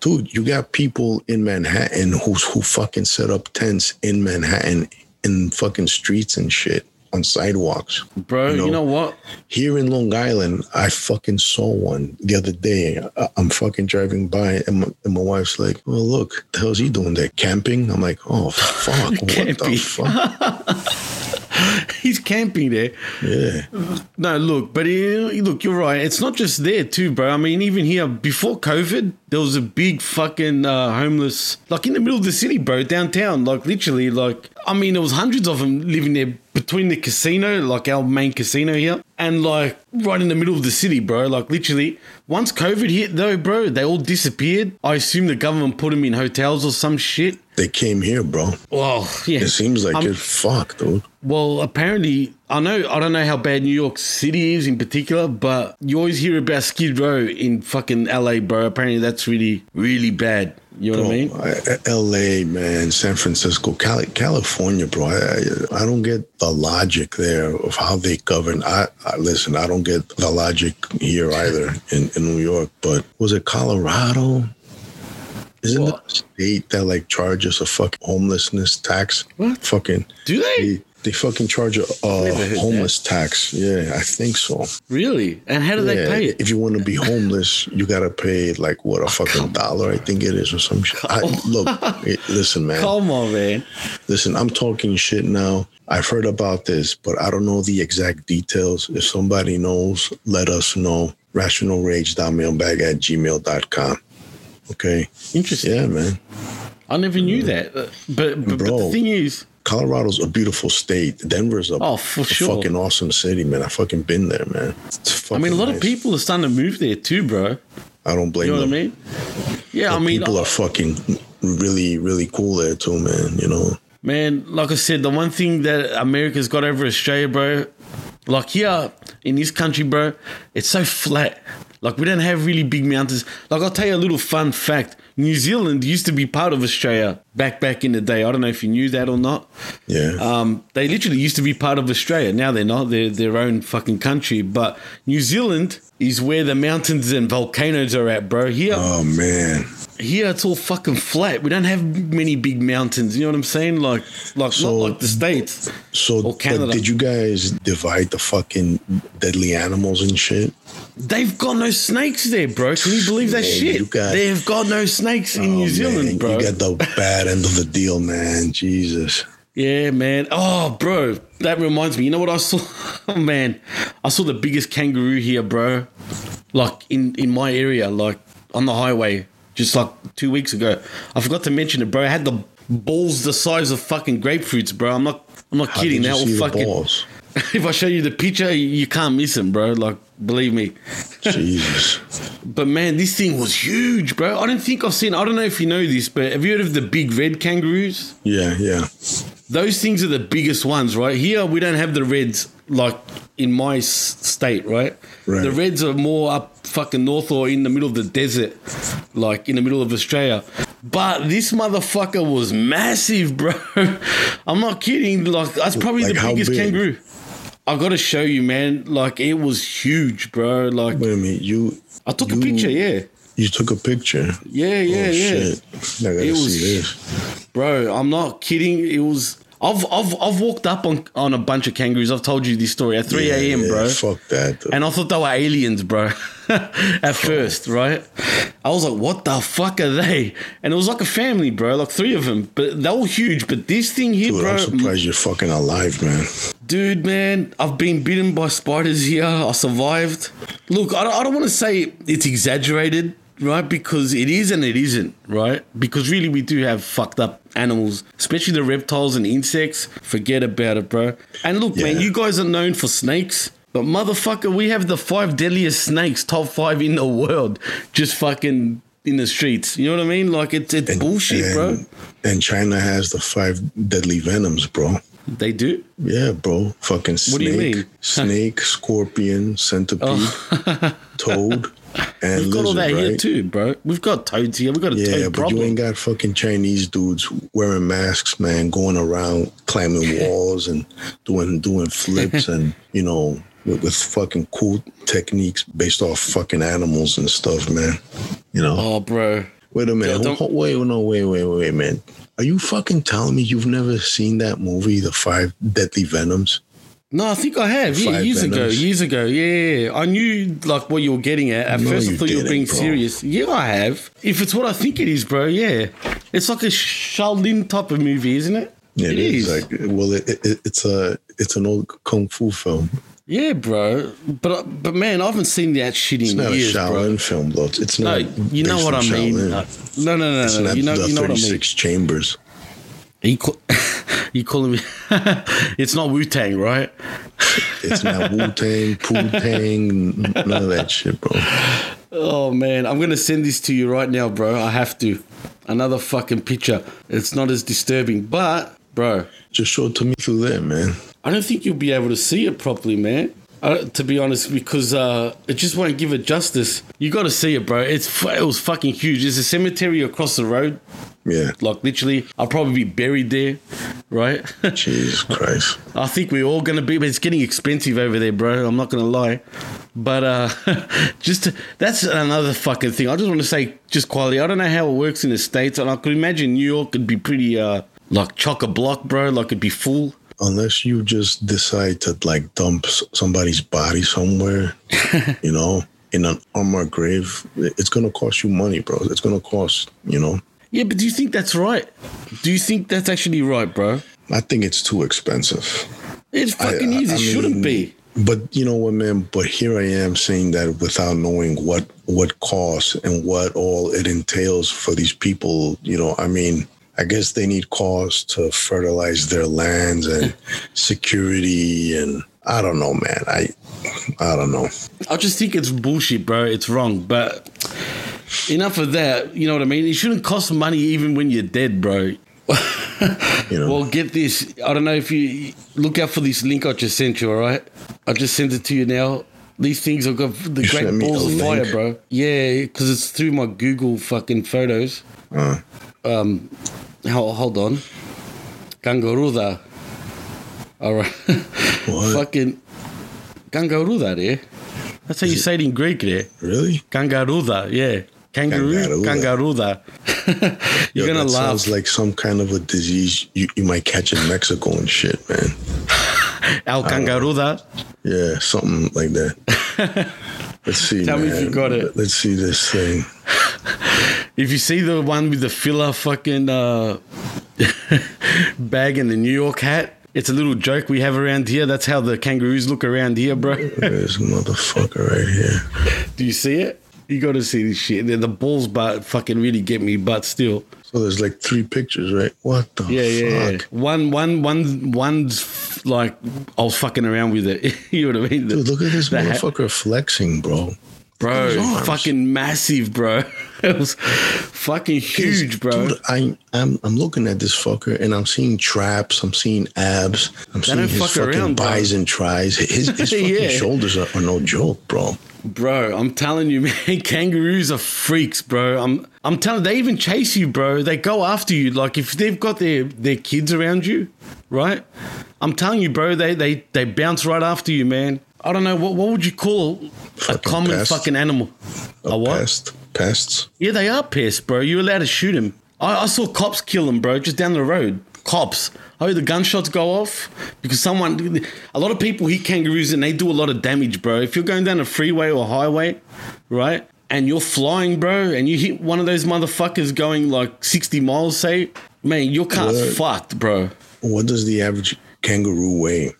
Dude, you got people in Manhattan who who fucking set up tents in Manhattan in fucking streets and shit on sidewalks. Bro, you You know, know. what? Here in Long Island, I fucking saw one the other day. I- I'm fucking driving by, and my, and my wife's like, "Oh, look, the hell's he doing there? Camping?" I'm like, "Oh, fuck, what the fuck?" He's camping there. Yeah, No, look, but uh, look, you're right. It's not just there too, bro. I mean, even here before COVID, there was a big fucking uh, homeless, like in the middle of the city, bro, downtown. Like literally, like I mean, there was hundreds of them living there between the casino, like our main casino here, and like right in the middle of the city, bro. Like literally, once COVID hit, though, bro, they all disappeared. I assume the government put them in hotels or some shit. they came here, bro. Well, yeah, It seems like it's fucked, dude. Well, apparently, I know I don't know how bad New York City is in particular, but you always hear about Skid Row in fucking LA, bro. Apparently, that's really, really bad. You know what I mean? I- L.A., man, San Francisco, Cali- California, bro. I, I don't get the logic there of how they govern. I, I listen. I don't get the logic here either in, in New York. But was it Colorado? Isn't it the state that like charges a fucking homelessness tax? What? Fucking Do they they, fucking charge a, a that. homeless tax. Yeah, I think so. really? And how do they pay it? If you want to be homeless, you gotta pay like what a oh, fucking dollar, I think it is, or some shit. I, look, listen, man. Come on, man. Listen, I'm talking shit now. I've heard about this, but I don't know the exact details. If somebody knows, let us know. Rationalrage.mailbag at gmail.com. Okay. Interesting. Yeah, man. I never knew that. But, but, but the thing is, Colorado's a beautiful state. Denver's a, Oh, for a sure. fucking awesome city, man. I fucking been there, man. I mean, a lot of people are starting to move there too, bro. I don't blame You know what I them. mean? Yeah, I mean, people are fucking really, really cool there too, man. You know, Man, like I said, the one thing that America's got over Australia, bro, like here in this country, bro, it's so flat. Like we don't have really big mountains. Like I'll tell you a little fun fact. New Zealand used to be part of Australia back back in the day. I don't know if you knew that or not. yeah. Um, they literally used to be part of Australia. Now they're not. They're their own fucking country. But New Zealand is where the mountains and volcanoes are at, bro. Here, oh man, here it's all fucking flat. We don't have many big mountains. You know what I'm saying? Like, like So- not like the states. so Or Canada. did you guys divide the fucking deadly animals and shit? They've got no snakes there, bro. Can you believe that Man, shit? got- They've got no snakes in Oh, New Zealand, man, bro. You got the bad end of the deal, man. Jesus. Yeah, man. Oh, bro, that reminds me. You know what I saw? Oh, man, I saw the biggest kangaroo here, bro. Like in in my area, like on the highway, just like two weeks ago. I forgot to mention it, bro. I had the balls the size of fucking grapefruits, bro. I'm not. I'm not How kidding. did That will fucking. balls? if I show you the picture, you can't miss him, bro. Like, believe me. Jesus. But man, this thing was huge, bro. I don't think I've seen. I don't know if you know this, but have you heard of the big red kangaroos? Yeah, yeah. Those things are the biggest ones, right? Here we don't have the reds like in my s- state, right? Right. The reds are more up fucking north or in the middle of the desert, like in the middle of Australia. But this motherfucker was massive, bro. I'm not kidding. Like that's probably Like the biggest big? kangaroo. I gotta show you, man. Like it was huge, bro. Like Wait a minute. You I took a picture, yeah. You took a picture. Yeah, yeah, oh, yeah. Shit. I gotta It was- see this. Bro, I'm not kidding. It was. I've I've I've walked up on on a bunch of kangaroos. I've told you this story at 3 a.m., yeah, bro. Fuck that. though. And I thought they were aliens, bro. at first, right? I was like, "What the fuck are they?" And it was like a family, bro. Like three of them, but they were huge. But this thing here, Dude, bro, I'm surprised you're fucking alive, man. dude, man, I've been bitten by spiders here. I survived. Look, I don't, I don't want to say it's exaggerated, right? Because it is and it isn't, right? Because really, we do have fucked up animals, especially the reptiles and insects. Forget about it, bro. And look, man, you guys are known for snakes. But motherfucker, we have the five deadliest snakes, top five in the world, just fucking in the streets. You know what I mean? Like it's it's bullshit, bro. and, And China has the five deadly venoms, bro. They do. Yeah, bro. Fucking snake, What do you mean? snake, scorpion, centipede, oh. toad, and We've got all that right? here too, bro. We've got toads here. We've got a Yeah, toad but problem. you ain't got fucking Chinese dudes wearing masks, man, going around climbing walls and doing doing flips and you know with, with fucking cool techniques based off fucking animals and stuff, man. You know. oh, bro. Wait a minute. Don't- wait, no, wait, wait, wait, man. Are you fucking telling me you've never seen that movie, The Five Deadly Venoms? No, I think I have. Yeah, years ago. Years ago. Yeah. I knew like what you were getting at. At No, first, I thought you were being bro. serious. Yeah, I have. If it's what I think it is, bro. Yeah, it's like a Shaolin type of movie, isn't it? Yeah, it is. Like, well, it, it, it's a it's an old kung fu film. yeah, bro. But but man, I haven't seen that shit in It's not years, a bro. Shaolin film, though. It's, it's No, not. you know what I mean. No, no, no, no. not You know, you know what I mean. 36 chambers. You call, you calling me? it's not Wu Tang, right? It's not Wu Tang, Poo Tang, none of that shit, bro. Oh man, I'm gonna send this to you right now, bro. I have to. Another fucking picture. It's not as disturbing, but bro, Just show it to me through there, man. I don't think you'll be able to see it properly, man. Uh, to be honest, because uh, it just won't give it justice. You got to see it, bro. It's it was fucking huge. There's a cemetery across the road, Yeah. like literally. I'll probably be buried there, right? Jesus Christ. I think we're all gonna be, but it's getting expensive over there, bro. I'm not gonna lie. But uh just that's another fucking thing. I just want to say, just quality. I don't know how it works in the states, and I could imagine New York could be pretty uh like chock a block, bro. Like it'd be full. Unless you just decide to like dump somebody's body somewhere, you know, in an unmarked grave, it's gonna cost you money, bro. It's gonna cost, you know. Yeah, but do you think that's right? Do you think that's actually right, bro? I think it's too expensive. It's fucking I- is. I It shouldn't be. But you know what, man? But here I am saying that without knowing what what costs and what all it entails for these people. You know, I mean, I guess they need costs to fertilize their lands and security, and I don't know, man. I I don't know. I just think it's bullshit, bro. It's wrong. But enough of that. You know what I mean? It shouldn't cost money even when you're dead, bro. You know, Well, get this. I don't know if you look out for this link I just sent you. All right, I just sent it to you now. These things have got the You great balls of fire, bro. Yeah, because it's through my Google fucking photos. uh, Hold, hold on, Kangaruda. All right, What? fucking Kangaruda there. Eh? That's how you say it in Greek there. really? Kangaruda, yeah. Kangaroo, Kangaruda. kangaruda. You're Yo, gonna that laugh. Sounds like some kind of a disease you, you might catch in Mexico and shit, man. El kangaruda. Yeah, something like that. Let's see. Tell me if you got it. Let's see this thing. If you see the one with the filler fucking uh, bag and the New York hat, it's a little joke we have around here. That's how the kangaroos look around here, bro. This motherfucker right here. Do you see it? You got to see this shit. The, the balls, but fucking really get me. But still, So there's like three pictures, right? What the yeah, yeah. yeah. One, one, one, one's like I was fucking around with it. you know what I mean? Dude, look at this The motherfucker flexing, bro. Bro, fucking massive, bro. it was fucking huge, bro. Dude, I, I'm I'm looking at this fucker and I'm seeing traps, I'm seeing abs, I'm seeing his fuck fucking around, bro. and tries. His his fucking Yeah. shoulders are, are no joke, bro. Bro, I'm telling you, man, kangaroos are freaks, bro. I'm I'm telling they even chase you, bro. They go after you. Like if they've got their their kids around you, right? I'm telling you, bro, they they they bounce right after you, man. I don't know what what would you call a common pest. fucking animal? A what? Pest, pests. Yeah, they are pests, bro. You're allowed to shoot them. I, I saw cops kill them, bro, just down the road. Cops. Oh, the gunshots go off because someone. A lot of people hit kangaroos and they do a lot of damage, bro. If you're going down a freeway or highway, right, and you're flying, bro, and you hit one of those motherfuckers going like 60 miles, say, man, your car's Word. fucked, bro. What does the average kangaroo weigh?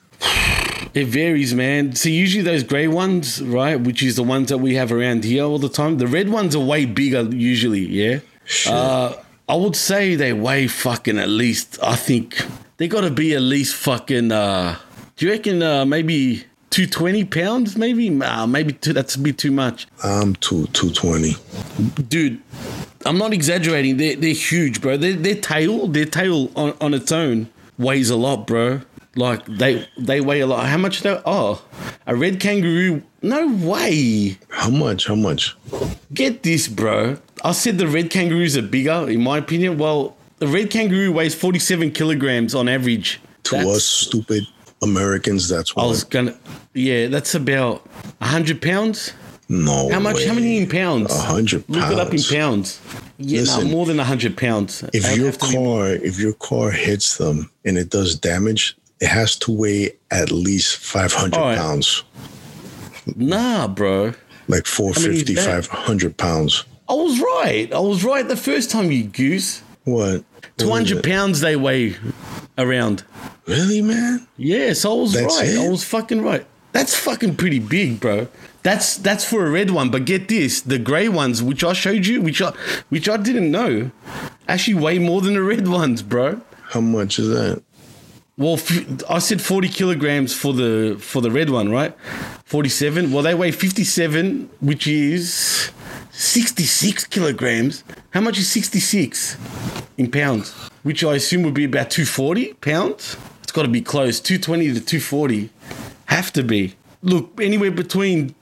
It varies, man. So usually those grey ones, right, which is the ones that we have around here all the time. The red ones are way bigger usually, yeah. Shit. Uh, I would say they weigh fucking at least. I think they got to be at least fucking. Uh, do you reckon uh, maybe two twenty pounds? Maybe, uh, maybe two, that's a bit too much, I'm two two twenty. dude. I'm not exaggerating. They're they're huge, bro. Their their tail, their tail on, on its own weighs a lot, bro. Like they they weigh a lot. How much though? Oh, a red kangaroo? No way. How much? How much? Get this, bro. I said the red kangaroos are bigger, in my opinion. Well, the red kangaroo weighs 47 kilograms on average. To That's- us stupid Americans, that's what I was gonna, yeah, that's about 100 pounds. no. How much? How many way. in pounds? A hundred Look it up in pounds. pounds. Yeah, Listen, more than 100 pounds. If It'd your to be- car, if your car hits them and it does damage, it has to weigh at least five hundred All right. pounds, nah, bro. like 450, that? 500 pounds. I was right. I was right the first time, you goose. What? What is 200 it? pounds they weigh around. Really, man? Yes, I was That's right. I was fucking right. That's fucking pretty big, bro. That's that's for a red one, but get this: the grey ones, which I showed you, which I which I didn't know, actually weigh more than the red ones, bro. How much is that? Well, I said forty kilograms for the for the red one, right? Forty-seven. Well, they weigh fifty-seven, which is sixty-six kilograms. How much is sixty-six in pounds? Which I assume would be about two forty pounds. It's got to be close, two twenty to two forty. Have to be. Look, anywhere between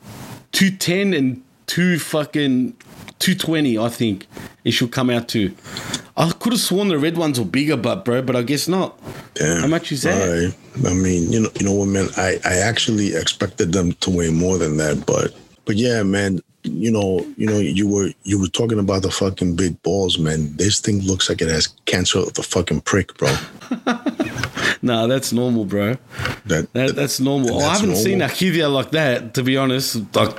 two ten and two fucking two twenty. I think it should come out to. I could have sworn the red ones were bigger, but bro, but I guess not. Damn. How much is that? Right. I mean, you know, you know what, man? I, I actually expected them to weigh more than that, but but yeah, man. You know, you know, you were you were talking about the fucking big balls, man. This thing looks like it has cancer of the fucking prick, bro. Nah, that's normal, bro. That, That, that's normal. Oh, I haven't seen a normal. Like that, to be honest. Like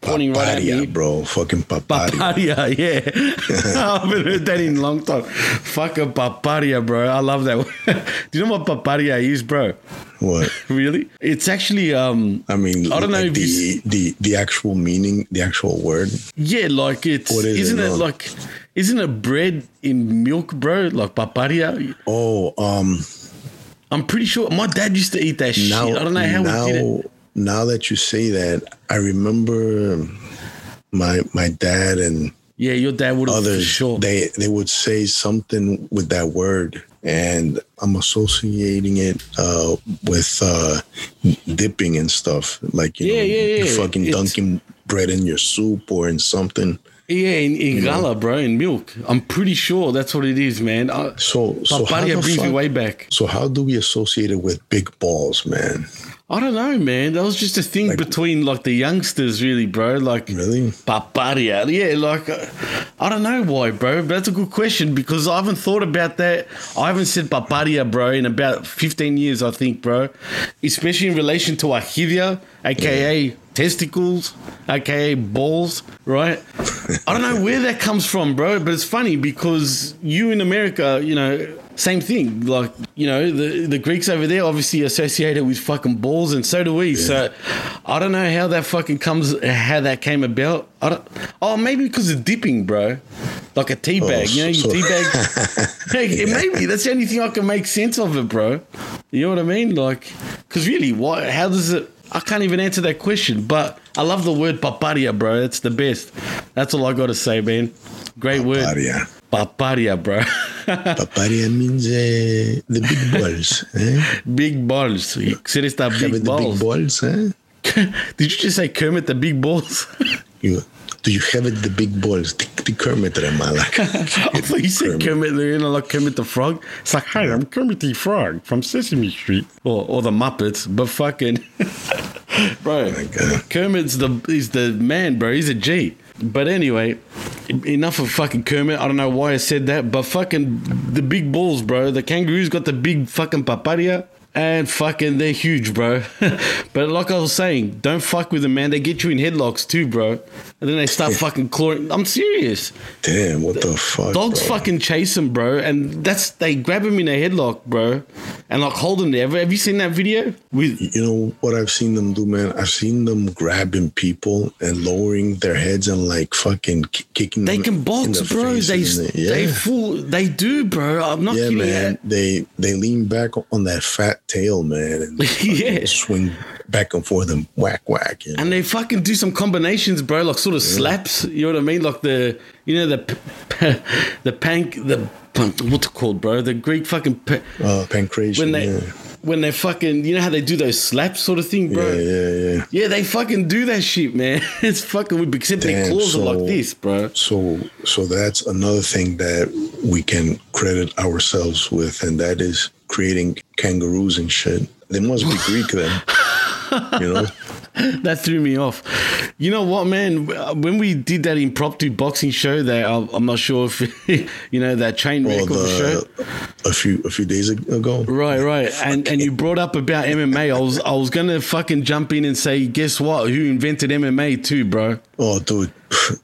pointing right at paparia, me. bro. Fucking paparia. Paparia, yeah. I haven't heard that in a long time. Fuck a paparia, bro. I love that. Do you know what paparia is, bro? What? Really? It's actually um I mean, I don't know like if the, the the actual meaning, the actual word. yeah, like it's What is it, isn't it, no? like isn't it bread in milk, bro? Like paparia? Oh, um, I'm pretty sure my dad used to eat that now shit. I don't know how now, we did it. Now that you say that, I remember my my dad and Yeah, your dad would others. sure. They they would say something with that word, and I'm associating it uh, with uh, dipping and stuff. Like you Yeah, know, yeah, yeah. fucking It's- dunking bread in your soup or in something. Yeah, in, in gala, bro, in milk. I'm pretty sure that's what it is, man. I, So so how brings fuck- way back. So how do we associate it with big balls, man? I don't know, man. That was just a thing Like- between like the youngsters, really, bro. Like Really? paparia, yeah. Like uh, I don't know why, bro. But that's a good question because I haven't thought about that. I haven't said paparia, bro, in about 15 years, I think, bro. Especially in relation to achivia, aka testicles, aka balls, right? I don't know where that comes from, bro. But it's funny because you in America, you know, same thing. Like, you know, the, the Greeks over there obviously associated with fucking balls, and so do we. So I don't know how that fucking comes, how that came about. I don't, oh, maybe because of dipping, bro. Like a tea oh, bag, you know, you tea bag. hey, Maybe that's the only thing I can make sense of it, bro. You know what I mean? Like, because really, what? How does it? I can't even answer that question. But I love the word paparia, bro. It's the best. That's all I got to say, man. Great word, Paparia. bro. Paparia means uh, the big balls. Eh? big balls. Having big the big balls. balls, eh? Did you just say Kermit the big balls? You, do you have it, the big balls? The, the Kermit Remala. I thought oh, you said Kermit, you know, like Kermit the Frog. It's like, hi, I'm Kermit the Frog from Sesame Street, or or the Muppets, but fucking, bro, oh God. Kermit's the he's the man, bro. He's a G. But anyway, enough of fucking Kermit. I don't know why I said that, but fucking the big balls, bro. The kangaroo's got the big fucking paparia. And fucking, they're huge, bro. but like I was saying, don't fuck with them, man. They get you in headlocks too, bro. And then they start fucking clawing. I'm serious. Damn, what the fuck? Dogs bro? fucking chase them, bro, and that's they grab him in a headlock, bro, and like hold him there. Have- you seen that video? With You know what I've seen them do, man? I've seen them grabbing people and lowering their heads and like fucking ki- kicking they them can box, the bro. They they yeah. fool. They do, bro. I'm not yeah, kidding. man. They they lean back on that fat tail, man, and Yeah. swing back and forth and whack whack. You know? And they fucking do some combinations, bro, like sort of slaps. You know what I mean? Like the, you know, the, p- the pank, the what's it called, bro? The Greek fucking pa- uh, pankration. when they yeah. when they fucking, you know how they do those slaps sort of thing, bro. yeah, yeah, yeah. Yeah, they fucking do that shit, man. It's fucking weird, except their Damn, claws are like this, bro. So so that's another thing that we can credit ourselves with, and that is creating kangaroos and shit. They must be Greek then. You know? That threw me off. You know what, man? When we did that impromptu boxing show, there, I'm I'm not sure if you know that train Or wreck of a show. a few a few days ago. Right, right, and and you brought up about MMA. I was I was gonna fucking jump in and say, guess what? Who invented MMA too, bro? Oh, dude.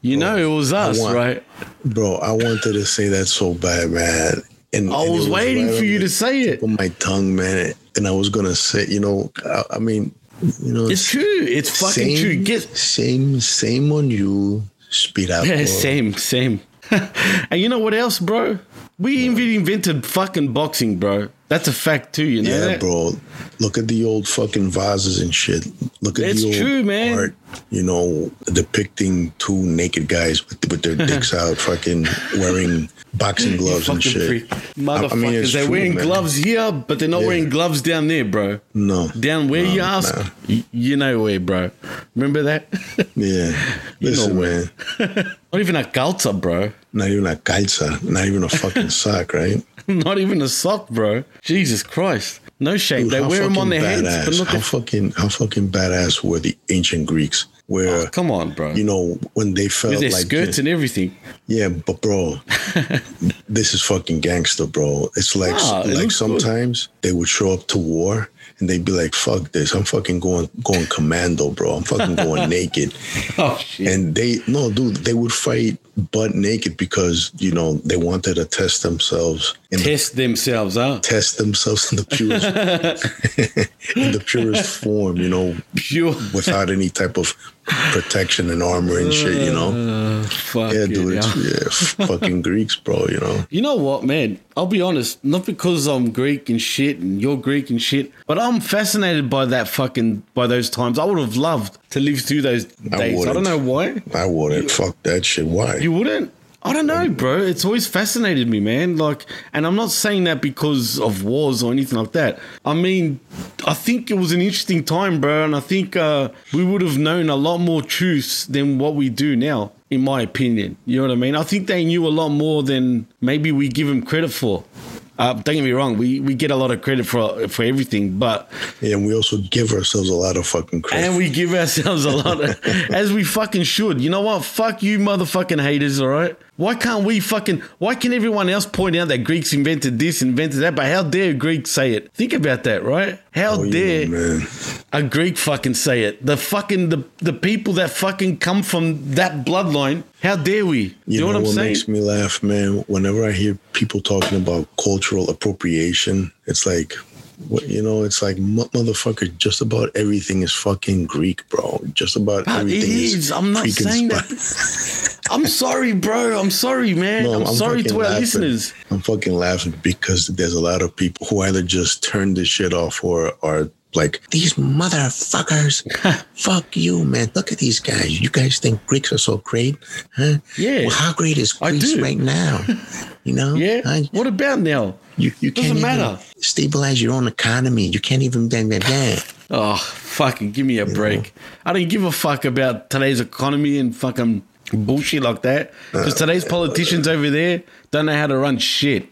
You Bro, know it was us, want- right? Bro, I wanted to say that so bad, man. And, I and was waiting right for you to say it. on my tongue, man. And I was gonna say, you know, I, I mean, you know, It's true. It's fucking same, true. Get same, same on you. Speed up. Yeah, same, same. and you know what else, bro? We even invented fucking boxing, bro. That's a fact too, you know Yeah, that? bro. Look at the old fucking vases and shit. Look at It's the old true, man. art, you know, depicting two naked guys with, with their dicks out, fucking wearing boxing gloves and shit. freak. Motherfuckers, I mean, they're true, wearing man. gloves here, but they're not Yeah. wearing gloves down there, bro. No. Down where No, you ask, nah. y- you know where, bro. Remember that? Yeah. You know where. man. not even a calza, bro. Not even a calza, not even a fucking sock, right? Not even a sock, bro. Jesus Christ. No shame. Dude, they wear them on their heads, badass. but not how their fucking how fucking badass were the ancient Greeks? Where Oh, come on, bro. you know when they felt With their like skirts and everything. yeah, but bro, this is fucking gangster, bro. It's like Ah, it like looks good. sometimes they would show up to war and they'd be like, "Fuck this! I'm fucking going going commando, bro. I'm fucking going naked." Oh, shit. And they no, dude, they would fight butt naked because you know they wanted to test themselves in the Test themselves, huh? test themselves in the purest in the purest form, you know, Pure. without any type of protection and armor and shit, you know. Uh, fuck Yeah, it, dude, yeah. yeah, fucking Greeks, bro, you know. You know what, man? I'll be honest, not because I'm Greek and shit and you're Greek and shit, but I'm fascinated by that fucking by those times. I would have loved to live through those days. I, don't wouldn't. know why. I wouldn't fuck that shit. Why? You wouldn't? I don't know, bro. It's always fascinated me, man. Like, and I'm not saying that because of wars or anything like that. I mean, I think it was an interesting time, bro, and I think uh, we would have known a lot more truths than what we do now, in my opinion. You know what I mean? I think they knew a lot more than maybe we give them credit for. Uh, don't get me wrong, we, we get a lot of credit for for everything, but Yeah, and we also give ourselves a lot of fucking credit. and we give ourselves a lot of, as we fucking should. You know what? Fuck you, motherfucking haters. All right. Why can't we fucking? Why can everyone else point out that Greeks invented this, invented that? But how dare Greeks say it? Think about that, right? How Oh, yeah, dare man. a Greek fucking say it? The fucking the the people that fucking come from that bloodline. How dare we? You, know, what I'm saying? makes me laugh, man? Whenever I hear people talking about cultural appropriation, it's like, What, you know, it's like motherfucker. Just about everything is fucking Greek, bro. Just about everything is. I'm not saying that. I'm sorry, bro. I'm sorry, man. No, I'm, sorry to our laughing. listeners. I'm fucking laughing because there's a lot of people who either just turn this shit off or are like, these motherfuckers. Fuck you, man. Look at these guys. You guys think Greeks are so great? Huh? Yeah. Well, how great is Greece right now? You know? Yeah. Huh? What about now? You, you Doesn't can't even matter. stabilize your own economy. You can't even blah, blah, blah. Oh, fucking give me a break. I don't give a fuck about today's economy and fucking bullshit like that. Because Uh, today's politicians over there don't know how to run shit.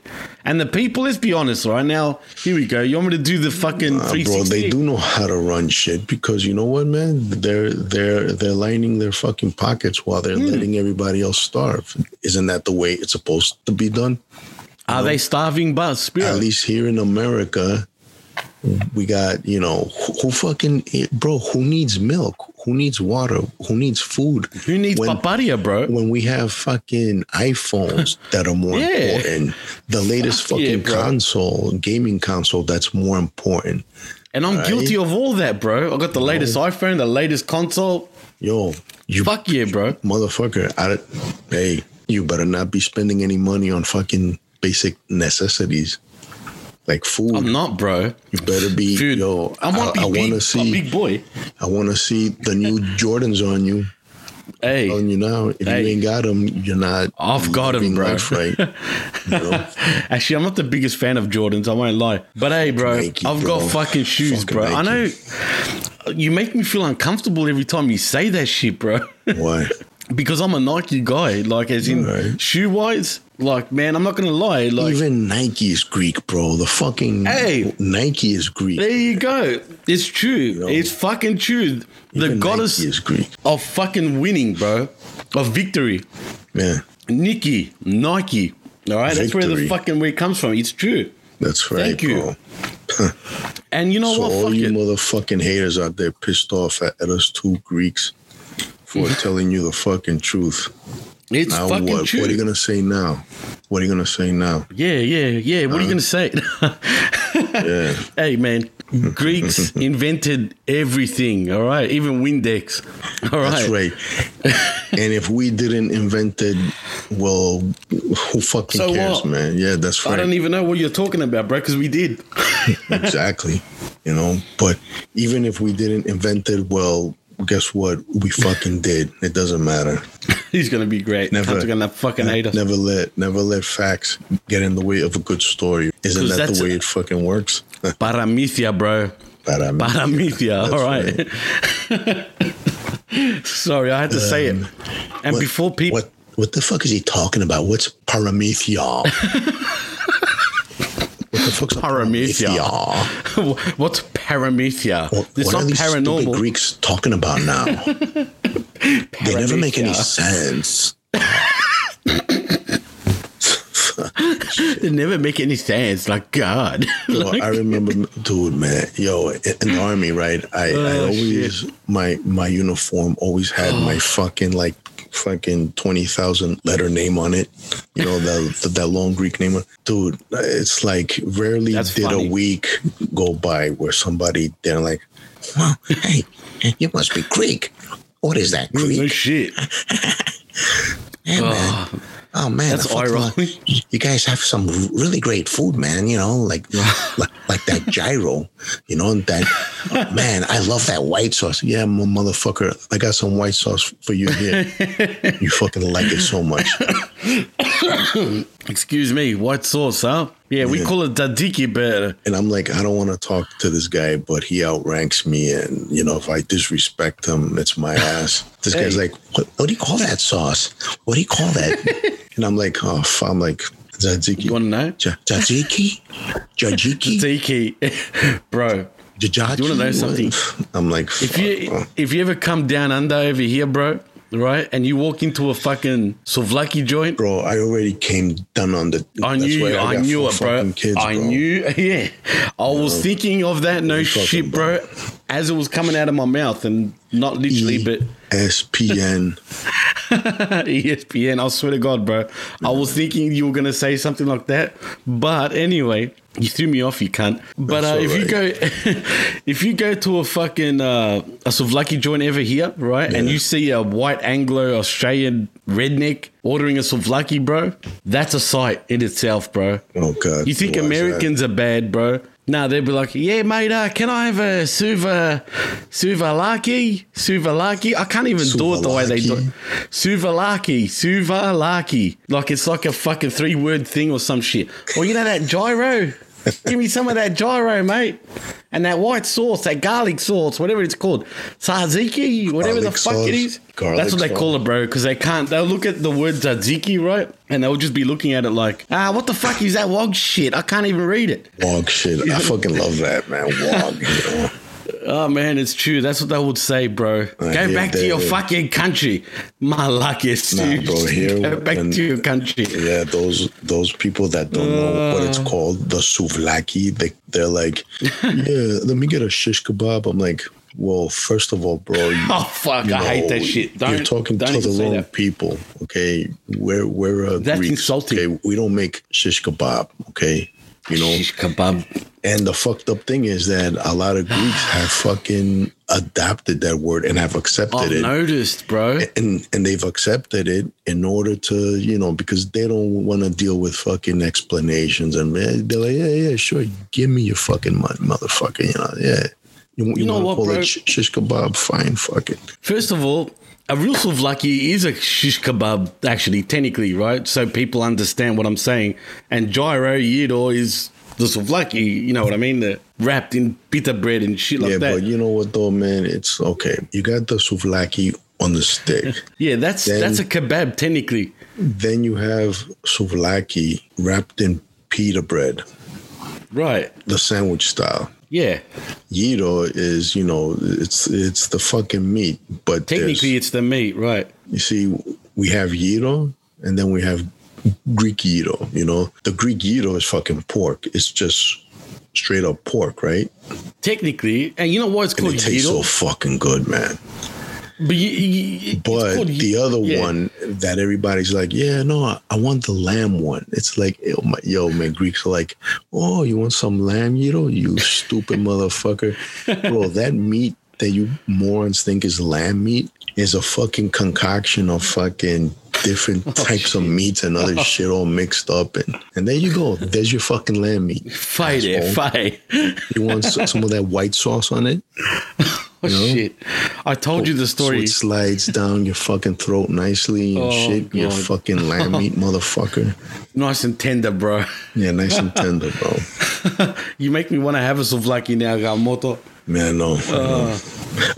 And the people, let's be honest, right now, here we go. You want me to do the fucking Uh, bro, they do know how to run shit because you know what, man? They're they're they're lining their fucking pockets while they're Hmm. letting everybody else starve. Isn't that the way it's supposed to be done? Are they starving bus? At least here in America, we got you know who, who fucking bro who needs milk, who needs water, who needs food. Who needs when, paparia, bro? when we have fucking iPhones that are more Yeah. important, the latest Fuck fucking bro. console, gaming console that's more important. And I'm Right. guilty of all that, bro. I got the latest iPhone, the latest console. Yo, you Fuck yeah, bro. motherfucker, I, hey, you better not be spending any money on fucking basic necessities like food. I'm not, bro. You better be, Dude, yo. I want to I, be want to see. big boy. I want to see the new Jordans on you. Hey, telling you now, if Hey. you ain't got them, you're not. I've got 'em, living bro. life right. You know? Actually, I'm not the biggest fan of Jordans. I won't lie. But hey, bro, Nike, I've bro. got fucking shoes, Fucking bro. I know you make me feel uncomfortable every time you say that shit, bro. Why? because I'm a Nike guy. Like, as in Alright. shoe wise, like, man, I'm not gonna lie. Like, Even Nike is Greek, bro. The fucking Hey. Nike is Greek. there you go. It's true. know, it's fucking true. The goddess Nike is Greek. of fucking winning, bro, of victory. Man, Nikki, Nike. All right, that's where the fucking it comes from. It's true. that's right, Thank you. bro. And you know So what? all Fuck you it. motherfucking haters out there pissed off at, at us two Greeks for telling you the fucking truth. It's Now fucking what? true. What are you gonna say now? What are you gonna say now? Yeah, yeah, yeah. What are you gonna say? Yeah, hey, man, Greeks invented everything. All right, even Windex. All right, that's right. and if we didn't invent it, well, who fucking So cares, what? man? Yeah, that's right. I don't even know what you're talking about, bro, because we did. exactly. You know, but even if we didn't invent it, well, guess what? We fucking did. It doesn't matter. He's gonna be great. Never- Never, gonna fucking hate us. Never let never let facts get in the way of a good story. Isn't that the way it fucking works? Paramithia, bro. Paramithia. That's All right. Sorry, I had to say it. Um, and What- before people, What what the fuck is he talking about? What's paramethia? fuck's a Paramethia. paramethia? what's paramithia? What, it's what not are these stupid. Greeks talking about now? they never make any sense. They never make any sense. Like God. Well, Like- I remember, dude, man, yo, in the army, right? I, I Oh, always my my uniform always had my fucking like fucking twenty thousand letter name on it. You know the, the that long Greek name, dude. It's like rarely That's did funny. a week go by where somebody they're like, well, hey, you must be Greek. What is that, no Greek? shit. Yeah, man. Oh man, That's You guys have some really great food, man. You know, like like, like that gyro. You know that man. I love that white sauce. Yeah, mo- motherfucker. I got some white sauce for you here. you fucking like it so much. Excuse me, white sauce, huh? Yeah, we Yeah. call it tzatziki, but And I'm like, I don't want to talk to this guy, but he outranks me. And you know, if I disrespect him, it's my ass. This guy's like, what, what do you call that sauce? What do you call that? and I'm like, oh, I'm like, tzatziki. you want to know? Tzatziki? Jajiki? Tzatziki, bro. Jajachi? You wanna know something? I'm like, If you bro. if you ever come down under over here, bro, right, and you walk into a fucking souvlaki joint, bro, I already came down on the. I knew, I, got knew it, bro. Kids, I bro. knew, yeah. I was thinking of that, no shit, bro, as it was coming out of my mouth, and not literally, E but SPN. ESPN. I swear to God, bro. I was thinking you were gonna say something like that, but anyway, You threw me off, you cunt. But uh, if you go, if you go to a fucking uh, a souvlaki joint ever here, right, and you see a white Anglo Australian redneck ordering a souvlaki, bro, that's a sight in itself, bro. Oh God! You think why? Americans are bad, bro? Nah, they'd be like, yeah, mate, uh, can I have a suva, suvalaki, suvalaki? I can't even do it the way they do it. Suvalaki, suvalaki. Like it's like a fucking three word thing or some shit. Or you know that gyro? Give me some of that gyro, mate. And that white sauce, that garlic sauce, whatever it's called. Tzatziki, whatever the fuck it sauce. is. Garlic That's what they sauce. call it, bro, because they can't. They'll look at the word tzatziki, right? And they'll just be looking at it like, ah, what the fuck is that wog shit? I can't even read it. Wog shit. I fucking love that, man. Wog. Know? Oh man, it's true. That's what they would say, bro. Go hear back to your fucking country. My luckiest Nah, dude. bro, here Go back when- to your country. Yeah, those those people that don't know what it's Uh. called, the souvlaki, they they're like, yeah, let me get a shish kebab. I'm like, well, first of all, bro, you, Oh fuck, you I hate that shit. Don't, you're talking to the wrong that. people. Okay, we're we're uh, That's Greeks, insulting. Okay, we don't make shish kebab. Okay, you know. And the fucked up thing is that a lot of Greeks have fucking adapted that word and have accepted I've it. noticed, bro. and and they've accepted it in order to you know because they don't want to deal with fucking explanations and eh, they're like yeah yeah sure give me your fucking money motherfucker you know yeah you, you, know want to what, call bro? it sh- shish kebab fine fuck it First of all, a real souvlaki is a shish kebab, actually, technically, right? So people understand what I'm saying. And gyro yiro is the souvlaki, you know what I mean? The wrapped in pita bread and shit like yeah that. but you know what though man it's okay you got the souvlaki on the stick yeah, that's Then- that's a kebab, technically. then you have souvlaki wrapped in pita bread Right. the sandwich style Yeah. Gyro is, you know, it's it's the fucking meat, but Technically, it's the meat, right? You see, we have gyro and then we have Greek gyro. You know, the Greek gyro is fucking pork. It's just straight up pork, right? Technically, and you know what it's And called it tastes gyro? so fucking good, man. But you, you, But called the other yeah. one that everybody's like, yeah, no, I, I want the lamb one. It's like, yo, my, yo, man, Greeks are like, oh, you want some lamb you know, You stupid motherfucker, bro. That meat that you morons think is lamb meat is a fucking concoction of fucking different oh, types of meats and other shit all mixed up and and there you go. There's your fucking lamb meat. Fight it, fight. You want some of that white sauce on it? Oh, know? shit. I told you the So story. it slides down your fucking throat nicely and Oh, shit. Your God. fucking lamb meat, motherfucker. Nice and tender, bro. Yeah, nice and tender, bro. You make me want to have a souvlaki now, Gamoto. Man, no. Uh.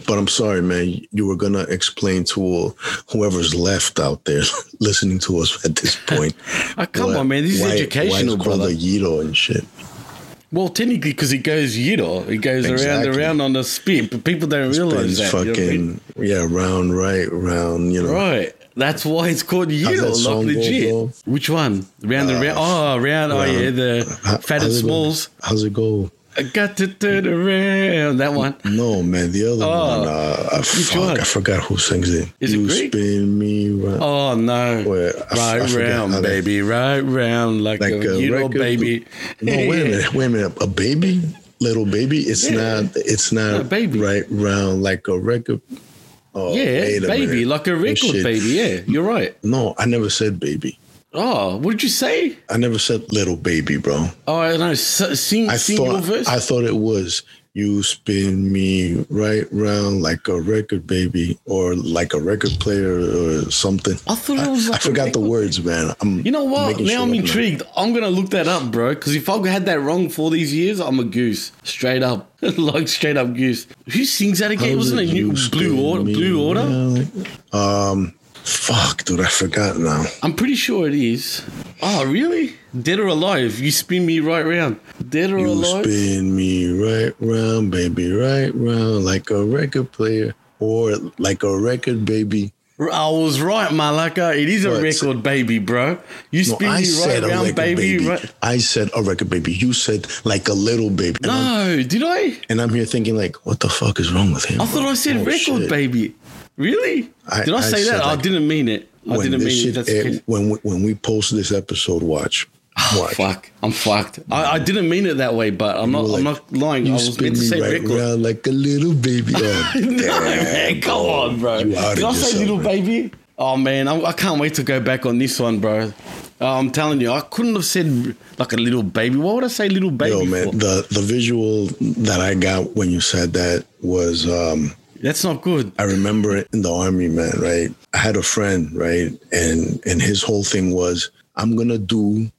But I'm sorry, man. You were gonna explain to whoever's left out there listening to us at this point. Ah, come why- on, man. This is why- educational, why brother. a Yito and shit. Well, technically, because it goes yiddo. It goes around Exactly. around on the spit, but people don't realize It's that. you know I mean? fucking yeah, round right, round. You know, Right. That's why it's called Yiddo, like legit. Which one? Round and uh, round. Oh, round. Oh, yeah, the Fat and how's it go? Smalls. How's it go? I got to turn around. That one. No, man, the other Oh, one. Uh, I, fuck? I forgot who sings it. Is it you Greek? spin me round. Oh, no. Wait, I I right forget round, baby. Right round. Like, like a, a Yiddo record- baby. No, wait a minute, wait a minute. A baby, little baby. It's Yeah. not. It's not A baby. right round like a record. Oh, Yeah, baby. Like a record baby. Yeah, you're right. No, I never said baby. Oh, what did you say? I never said little baby, bro. Oh, I don't know. S- Sing, I your thought verse. I thought it was you spin me right round like a record baby or like a record player or something. I thought it was I like a forgot the words, man. I'm You know what? Now I'm intrigued. I'm gonna look that up, bro. Because if I had that wrong for these years, I'm a goose. Straight up, like straight up goose. Who sings that again? How Wasn't it new Blue Order? Blue Order? Um, fuck, dude, I forgot now. I'm pretty sure it is. Oh, really? Dead or alive? You spin me right round. Dead or You alive? You spin me right round, baby, right round, like a record player or like a record baby. I was right, Malaka. It is a record baby, bro. You No, spin I me right round, baby. baby. Right? I said a record baby. You said like a little baby. And, I'm, No, did I? and I'm here thinking like, what the fuck is wrong with him? I thought? I said Oh, record shit. baby. Really? I- did I, say that? I didn't mean it. I didn't mean it. That's okay. when we, when we post this episode, watch. Watch. Fuck, I'm fucked. I, I didn't mean it that way, but I'm not. were I'm not lying. I was meant to say right around like a little baby. Oh, No, damn, man, come on, bro. Did I say yourself, little man. baby? Oh man, I, I can't wait to go back on this one, bro. Uh, I'm telling you, I couldn't have said like a little baby. Why would I say little baby? Yo, man, for? the the visual that I got when you said that was um That's not good. I remember it in the army, man, right? I had a friend, right? And and his whole thing was, I'm gonna do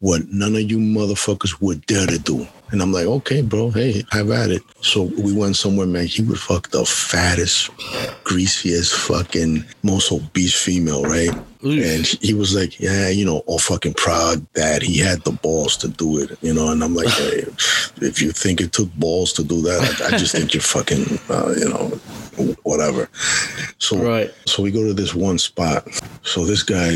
what none of you motherfuckers would dare to do. And I'm like, okay, bro, hey, I've at it. So we went somewhere, man. He would fuck the fattest, greasiest, fucking, most obese female, right? And he was like, yeah, you know, all fucking proud that he had the balls to do it, you know. And I'm like, hey, if you think it took balls to do that, I, I just think you're fucking, uh, you know, whatever. So, Right. so we go to this one spot. So this guy,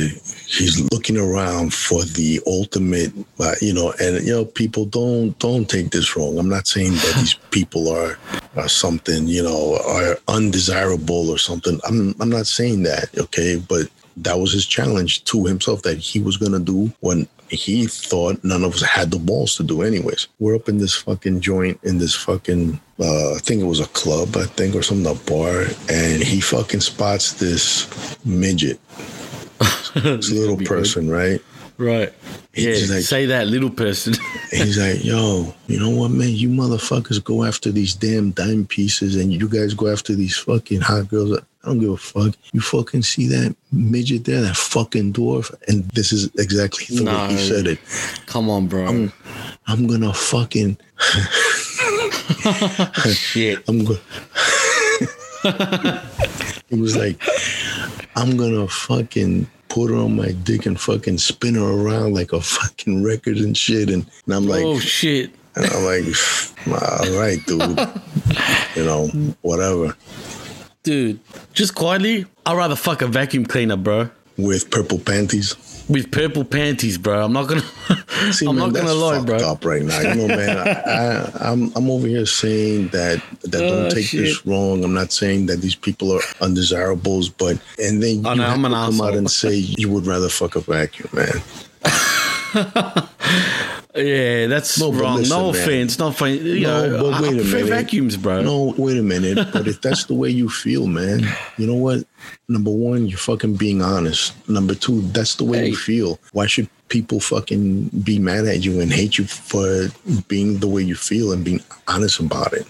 he's looking around for the ultimate, uh, you know, and you know, people don't don't take this wrong. I'm not saying that these people are, are something, you know, are undesirable or something. I'm I'm not saying that, okay, but that was his challenge to himself that he was gonna do when he thought none of us had the balls to do anyways. We're up in this fucking joint in this fucking uh I think it was a club, I think, or something, a bar, and he fucking spots this midget. This little be good. person, right? Right. Yeah. Like- say that little person. He's like, yo, you know what, man? You motherfuckers go after these damn dime pieces and you guys go after these fucking hot girls. I don't give a fuck. You fucking see that midget there, that fucking dwarf? And this is exactly the way he said it. Come on, bro. I'm gonna fucking, Shit. I'm going He was like, I'm gonna fucking put her on my dick and fucking spin her around like a fucking record and shit. And, and I'm like, oh shit. And I'm like, all right, dude. you know, whatever. Dude, just quietly, I'd rather fuck a vacuum cleaner, bro. With purple panties. With purple panties, bro. I'm not gonna See, I'm man, not gonna lie, bro. up right now. You know, man, I, I, I'm I'm over here saying that that Oh, don't ah, take this wrong. I'm not saying that these people are undesirables, but and then oh, you Oh, no, have I'm to come out and say you would rather fuck a vacuum, man. Yeah, that's No, wrong. listen, no man. offense, not funny. You No, know, but I- wait I a prefer minute. vacuums, bro. No, wait a minute. But if that's the way you feel, man, you know what? Number one, you're fucking being honest. Number two, that's the way Hey. you feel. Why should people fucking be mad at you and hate you for being the way you feel and being honest about it?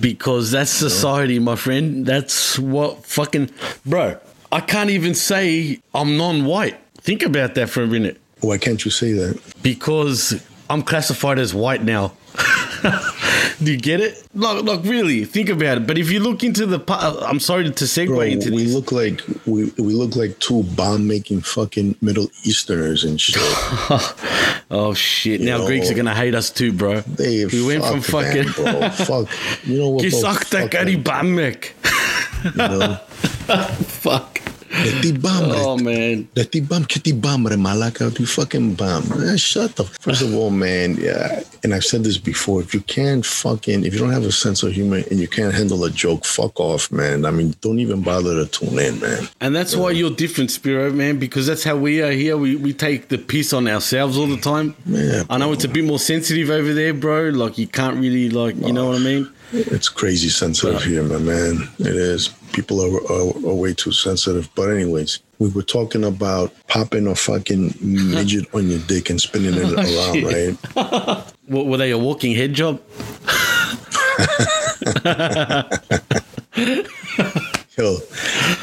Because that's society, my friend. That's what fucking bro. I can't even say I'm non-white. Think about that for a minute. Why can't you say that? Because I'm classified as white now. Do you get it? Like, like really, think about it. But if you look into the, uh, I'm sorry to segue Bro, into we this. look like we, we look like two bomb making fucking Middle Easterners and shit. oh shit! Now Yo. Greeks are gonna hate us too, bro. They we went from fuck fucking. bro. Fuck. You know what? bro? Kisakta Fuck them, Karibamek. you know? Fuck. The bomb Oh man. The bomb, kitty bomb, malaka, the fucking bomb. Man, shut the. First of all, man, yeah, and I've said this before. If you can't fucking, if you don't have a sense of humor and you can't handle a joke, fuck off, man. I mean, don't even bother to tune in, man. And that's why you're different, Spiro, man, because that's how we are here. We, we take the piss on ourselves all the time. Yeah, I know it's a bit more sensitive over there, bro. Like, you can't really, like, you know what I mean? It's crazy sensitive here, my man. It is. People are, are, are way too sensitive. But anyways, we were talking about popping a fucking midget on your dick and spinning it oh, around, shit. right? What, were they a walking head job? Yo,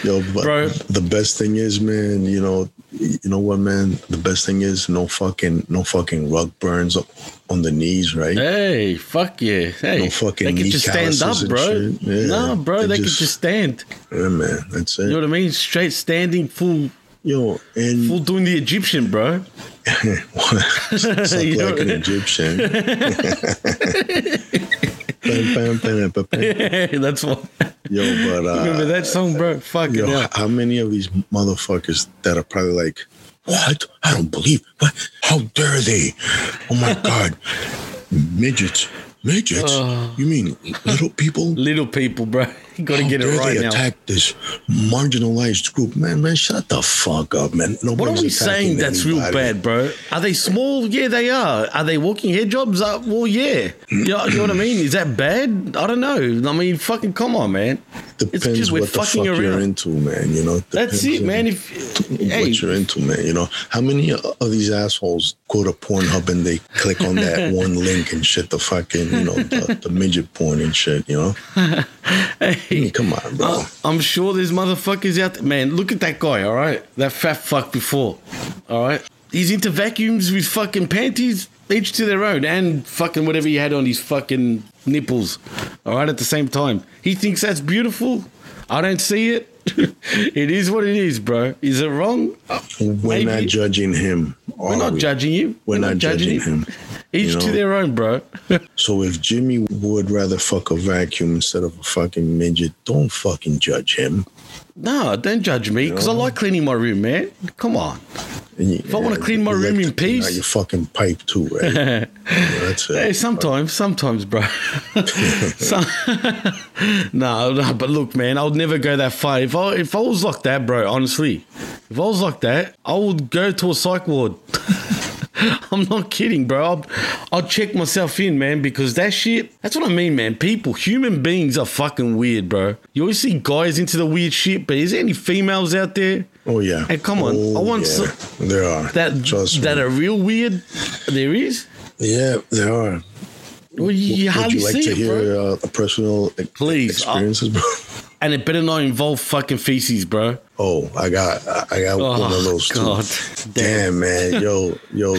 yo, but Bro. the best thing is, man, you know, you know what, man? The best thing is no fucking, no fucking rug burns on the knees, right? Hey, fuck yeah. Hey, No fucking they could just stand up, bro. Yeah, no, bro, they just- could just stand. Yeah, man, that's it. You know what I mean? Straight standing, full, Yo, and full doing the Egyptian, bro. know- like an Egyptian. that's what. Yo, but uh, Remember that song, bro? Fuck Yo, how many of these motherfuckers that are probably like, what? I don't believe. What? How dare they? Oh my god, midgets, midgets. Uh. you mean little people? Little people, bro. Gotta How get it right they now. attack this marginalized group, man. Man, shut the fuck up, man. Nobody's What are we saying that's real bad, bro? Are they small? Yeah, they are. Are they walking head jobs? Uh, well, yeah. You know, you know what I mean? Is that bad? I don't know. I mean, fucking come on, man. Depends it's just what the fucking fuck you're around. into, man. You know. That's it, man. If hey, what you're into, man. You know, how many of these assholes go to Pornhub and they click on that one link and shit, the fucking, you know, the, the midget porn and shit, you know? I Mm, hey, come on, bro. I- I'm sure there's motherfuckers out there. Man, look at that guy, all right? That fat fuck before, all right? He's into vacuums with fucking panties, each to their own, and fucking whatever he had on his fucking nipples, all right, at the same time. He thinks that's beautiful. I don't see it. it is what it is, bro. Is it wrong? We're maybe. not judging him. We're not we? judging you. We're not judging him. Each you to their own, bro. So if Jimmy would rather fuck a vacuum instead of a fucking midget, don't fucking judge him. No, don't judge me because I like cleaning my room, man. Come on. if I wanna clean my room in peace. your fucking pipe too, right? Eh? Yeah, that's it. Hey, sometimes, sometimes, bro. Some- no, no, but look, man, I would never go that far. If I if I was like that, bro, honestly, if I was like that, I would go to a psych ward. I'm not kidding, bro. I'll, I'll check myself in, man, because that shit, that's what I mean, man. People, human beings are fucking weird, bro. You always see guys into the weird shit, but is there any females out there Oh yeah. Hey, come on. Oh, I want yeah. some- there are. that, Trust that me. are real weird? There is? yeah, there are. Well, you Would hardly you like see to it, hear bro. uh, a personal Please, uh, experiences, bro? And it better not involve fucking feces, bro. Oh, I got I got one of Oh, those too. God. Damn, man, yo, yo,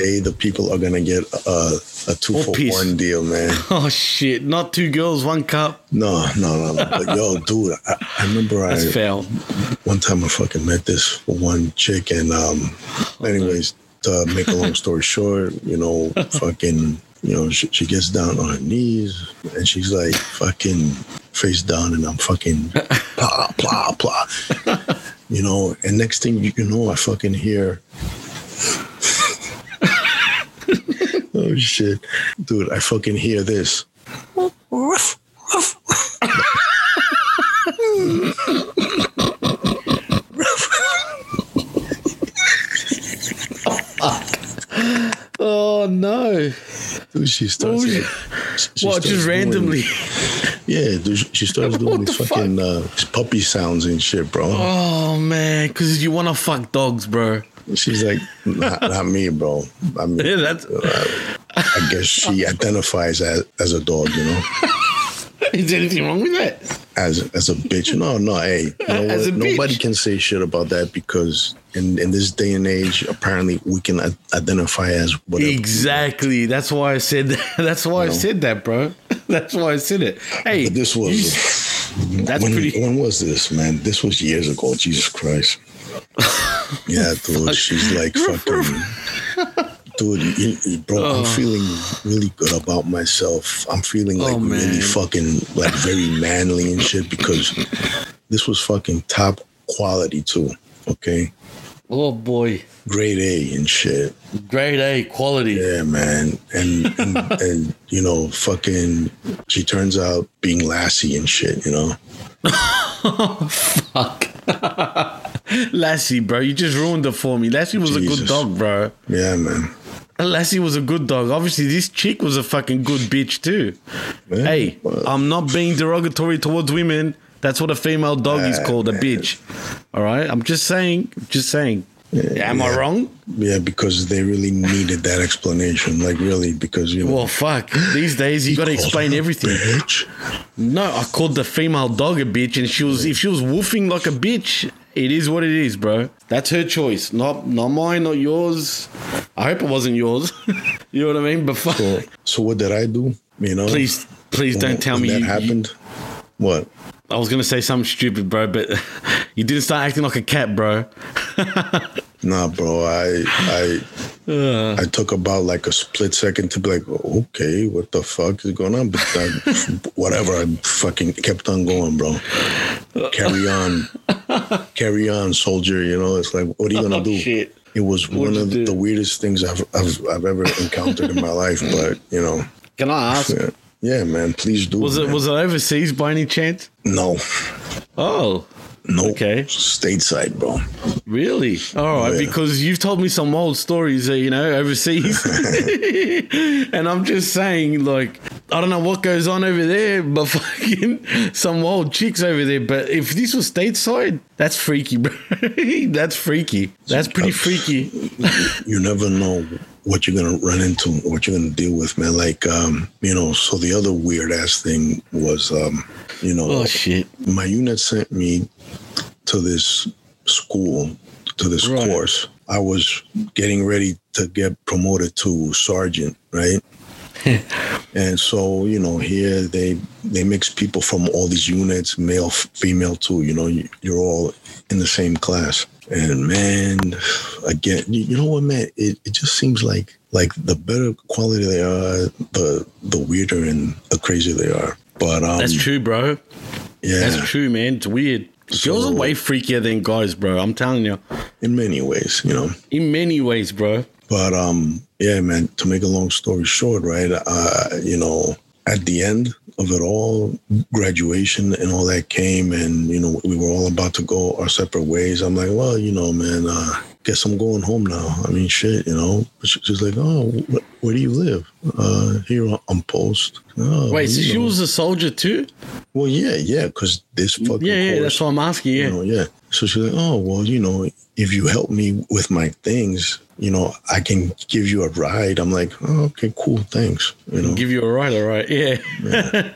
they the people are gonna get a, a two Or for piss. one deal, man. Oh shit! Not two girls, one cup. No, no, no, no. But yo, dude, I, I remember I That's foul. one time I fucking met this one chick, and um, anyways, to make a long story short, you know, fucking, you know, she, she gets down on her knees and she's like fucking face down, and I'm fucking blah blah blah, you know, and next thing you know, I fucking hear. oh shit, dude! I fucking hear this. Oh no! Dude, she starts. Oh, she- she What? starts Just randomly? Yeah, dude, she starts doing these the fuck? fucking uh, puppy sounds and shit, bro. Oh man, because you want to fuck dogs, bro. She's like, not, not me, bro. I mean, Yeah, that's. I guess she identifies as, as a dog, you know, Is there anything wrong with that? as as a bitch. No, no, hey, you know As a nobody bitch. can say shit about that because in in this day and age, apparently we can identify as whatever. Exactly. That's why I said. That. That's why I know? said that, bro. That's why I said it. Hey, But this was you- that's when, pretty. when was this, man? This was years ago. Jesus Christ. Yeah, dude. She's like fucking. Dude, you, you- bro, I'm oh. feeling really good about myself. I'm feeling oh, like Oh, really fucking like very manly and shit because this was fucking top quality too. Okay, Oh boy, grade A and shit. grade A quality. Yeah, man. And and, and you know, fucking, she turns out being Lassie and shit. You know. Fuck. Lassie, bro, you just ruined it for me. Lassie was a good dog, bro. Yeah, man. Lassie was a good dog. Obviously, this chick was a fucking good bitch too. Yeah, Hey, I'm not being derogatory towards women. That's what a female dog is called, a bitch. All right, I'm just saying. Just saying. Am I wrong? Yeah, because they really needed that explanation. Like, really, because, you know. Well, fuck. These days, you got to explain everything. Bitch. No, I called the female dog a bitch, and she was if she was woofing like a bitch, it is what it is, bro. That's her choice, not not mine, not yours. I hope it wasn't yours. you know what I mean? But fuck, So, so what did I do? You know? please, please When- don't tell me that you, you- happened. What? I was gonna say something stupid, bro, but you didn't start acting like a cat, bro. Nah, bro. I I Uh. I took about like a split second to be like, okay, what the fuck is going on? But I, whatever, I fucking kept on going, bro. Carry on, carry on, soldier. You know, it's like, what are you gonna Oh, do? shit. It was What'd one of do? the weirdest things I've I've, I've ever encountered in my life. But you know, Can I ask? Yeah. Yeah, man. Please do. Was it man. was it overseas by any chance? No, Oh, no. Okay. Stateside, bro. really? All right, Yeah. because you've told me some old stories, uh, you know, overseas, and I'm just saying, like, I don't know what goes on over there, but fucking some old chicks over there. But if this was stateside, that's freaky, bro. that's freaky. That's pretty freaky. You never know what you're gonna run into, what you're gonna deal with, man. Like, um, you know. So the other weird ass thing was, um, you know, Oh shit. my unit sent me to this school to this Right. course i was getting ready to get promoted to sergeant right and so you know here they they mix people from all these units male female too you know you're all in the same class and man again you, know what man it, it just seems like like the better quality they are the the weirder and the crazier they are but um That's true, bro. yeah That's true, man. It's weird. Girls are way freakier than guys, bro. I'm telling you. in many ways you know In many ways, bro. But um, yeah, man. To make a long story short, right? Uh, you know, at the end of it all, graduation and all that came, and you know, we were all about to go our separate ways. I'm like, well, you know, man. Uh, guess I'm going home now. I mean, shit, you know. She's like, oh, wh- where do you live? Uh, here on- post. Oh, Wait, so you she was a soldier too? Well, yeah, yeah, because this fucking Yeah, yeah, course, that's what I'm asking. Yeah. you know, yeah. So she's like, oh, well, you know, if you help me with my things, you know, I can give you a ride. I'm like, oh, okay, cool, thanks. You know, Give you a ride, all right. Yeah.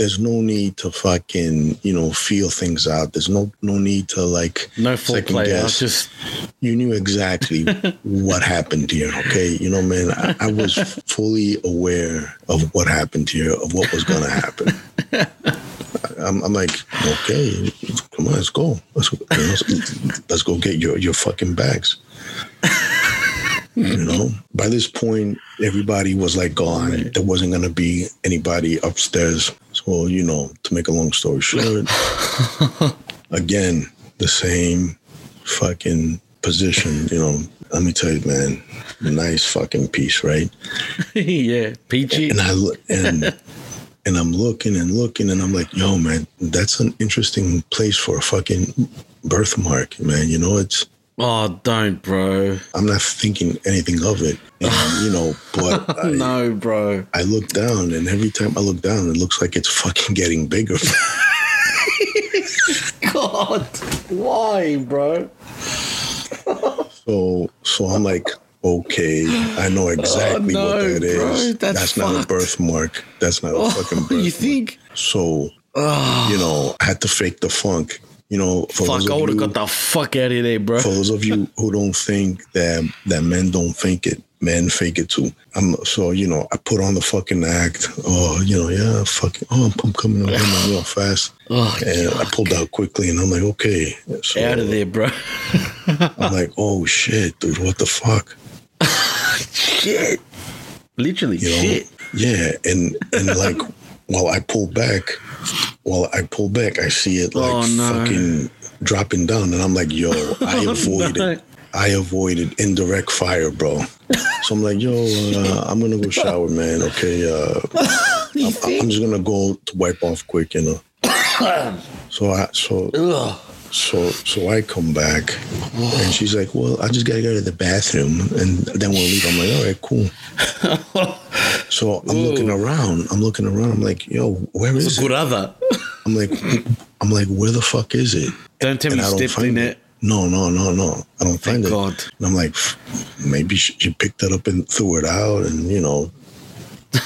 there's no need to fucking, you know, feel things out. There's no no need to like No second foreplay. I guess. just you knew exactly what happened here. Okay, you know, man, I, I was fully aware of what happened here, of what was gonna happen. I'm, I'm like, okay, come on, let's go. Let's, know, let's go get your your fucking bags. You know, by this point, everybody was like gone. There wasn't gonna be anybody upstairs. So, you know, to make a long story short, again, the same fucking position, you know. Let me tell you, man, nice fucking piece, right? yeah, peachy. And I look and and I'm looking and looking and I'm like, yo, man, that's an interesting place for a fucking birthmark, man. You know, it's Oh, don't, bro. I'm not thinking anything of it. And, you know, but I, No, bro. I look down and every time I look down, it looks like it's fucking getting bigger. God, why, bro? So so I'm like, okay, I know oh, exactly no, what that is. bro, that's not a birthmark. That's not a oh, fucking birthmark. you think? So you know, I had to fake the funk. You know, for Fuck, I of would have got the fuck out of there, bro. for those of you who don't think that that men don't fake it, men fake it too. I'm so you know, I put on the fucking act. Oh, you know, yeah, fucking. Oh, I'm, I'm coming you know, fast, Oh, and I pulled out quickly, and I'm like, okay, so out of there, bro. I'm like, oh shit, dude, what the fuck? shit. Literally, you know shit. yeah and and like while i pull back while i pull back i see it like Oh, no. fucking dropping down and i'm like yo i avoided no. i avoided indirect fire bro so i'm like yo uh, i'm gonna go shower man okay uh I'm. I'm just gonna go to wipe off quick you know so i so Ugh. So so I come back and she's like, Well, I just gotta go to the bathroom and then we'll leave. I'm like, all right, cool. so I'm looking around. I'm looking around. I'm like, yo, where is it? I'm like, I'm like, where the fuck is it? Don't tell me you stepped find in it. No, no, no, no. I don't find Thank it. God. And I'm like, maybe she, she picked it up and threw it out, and you know,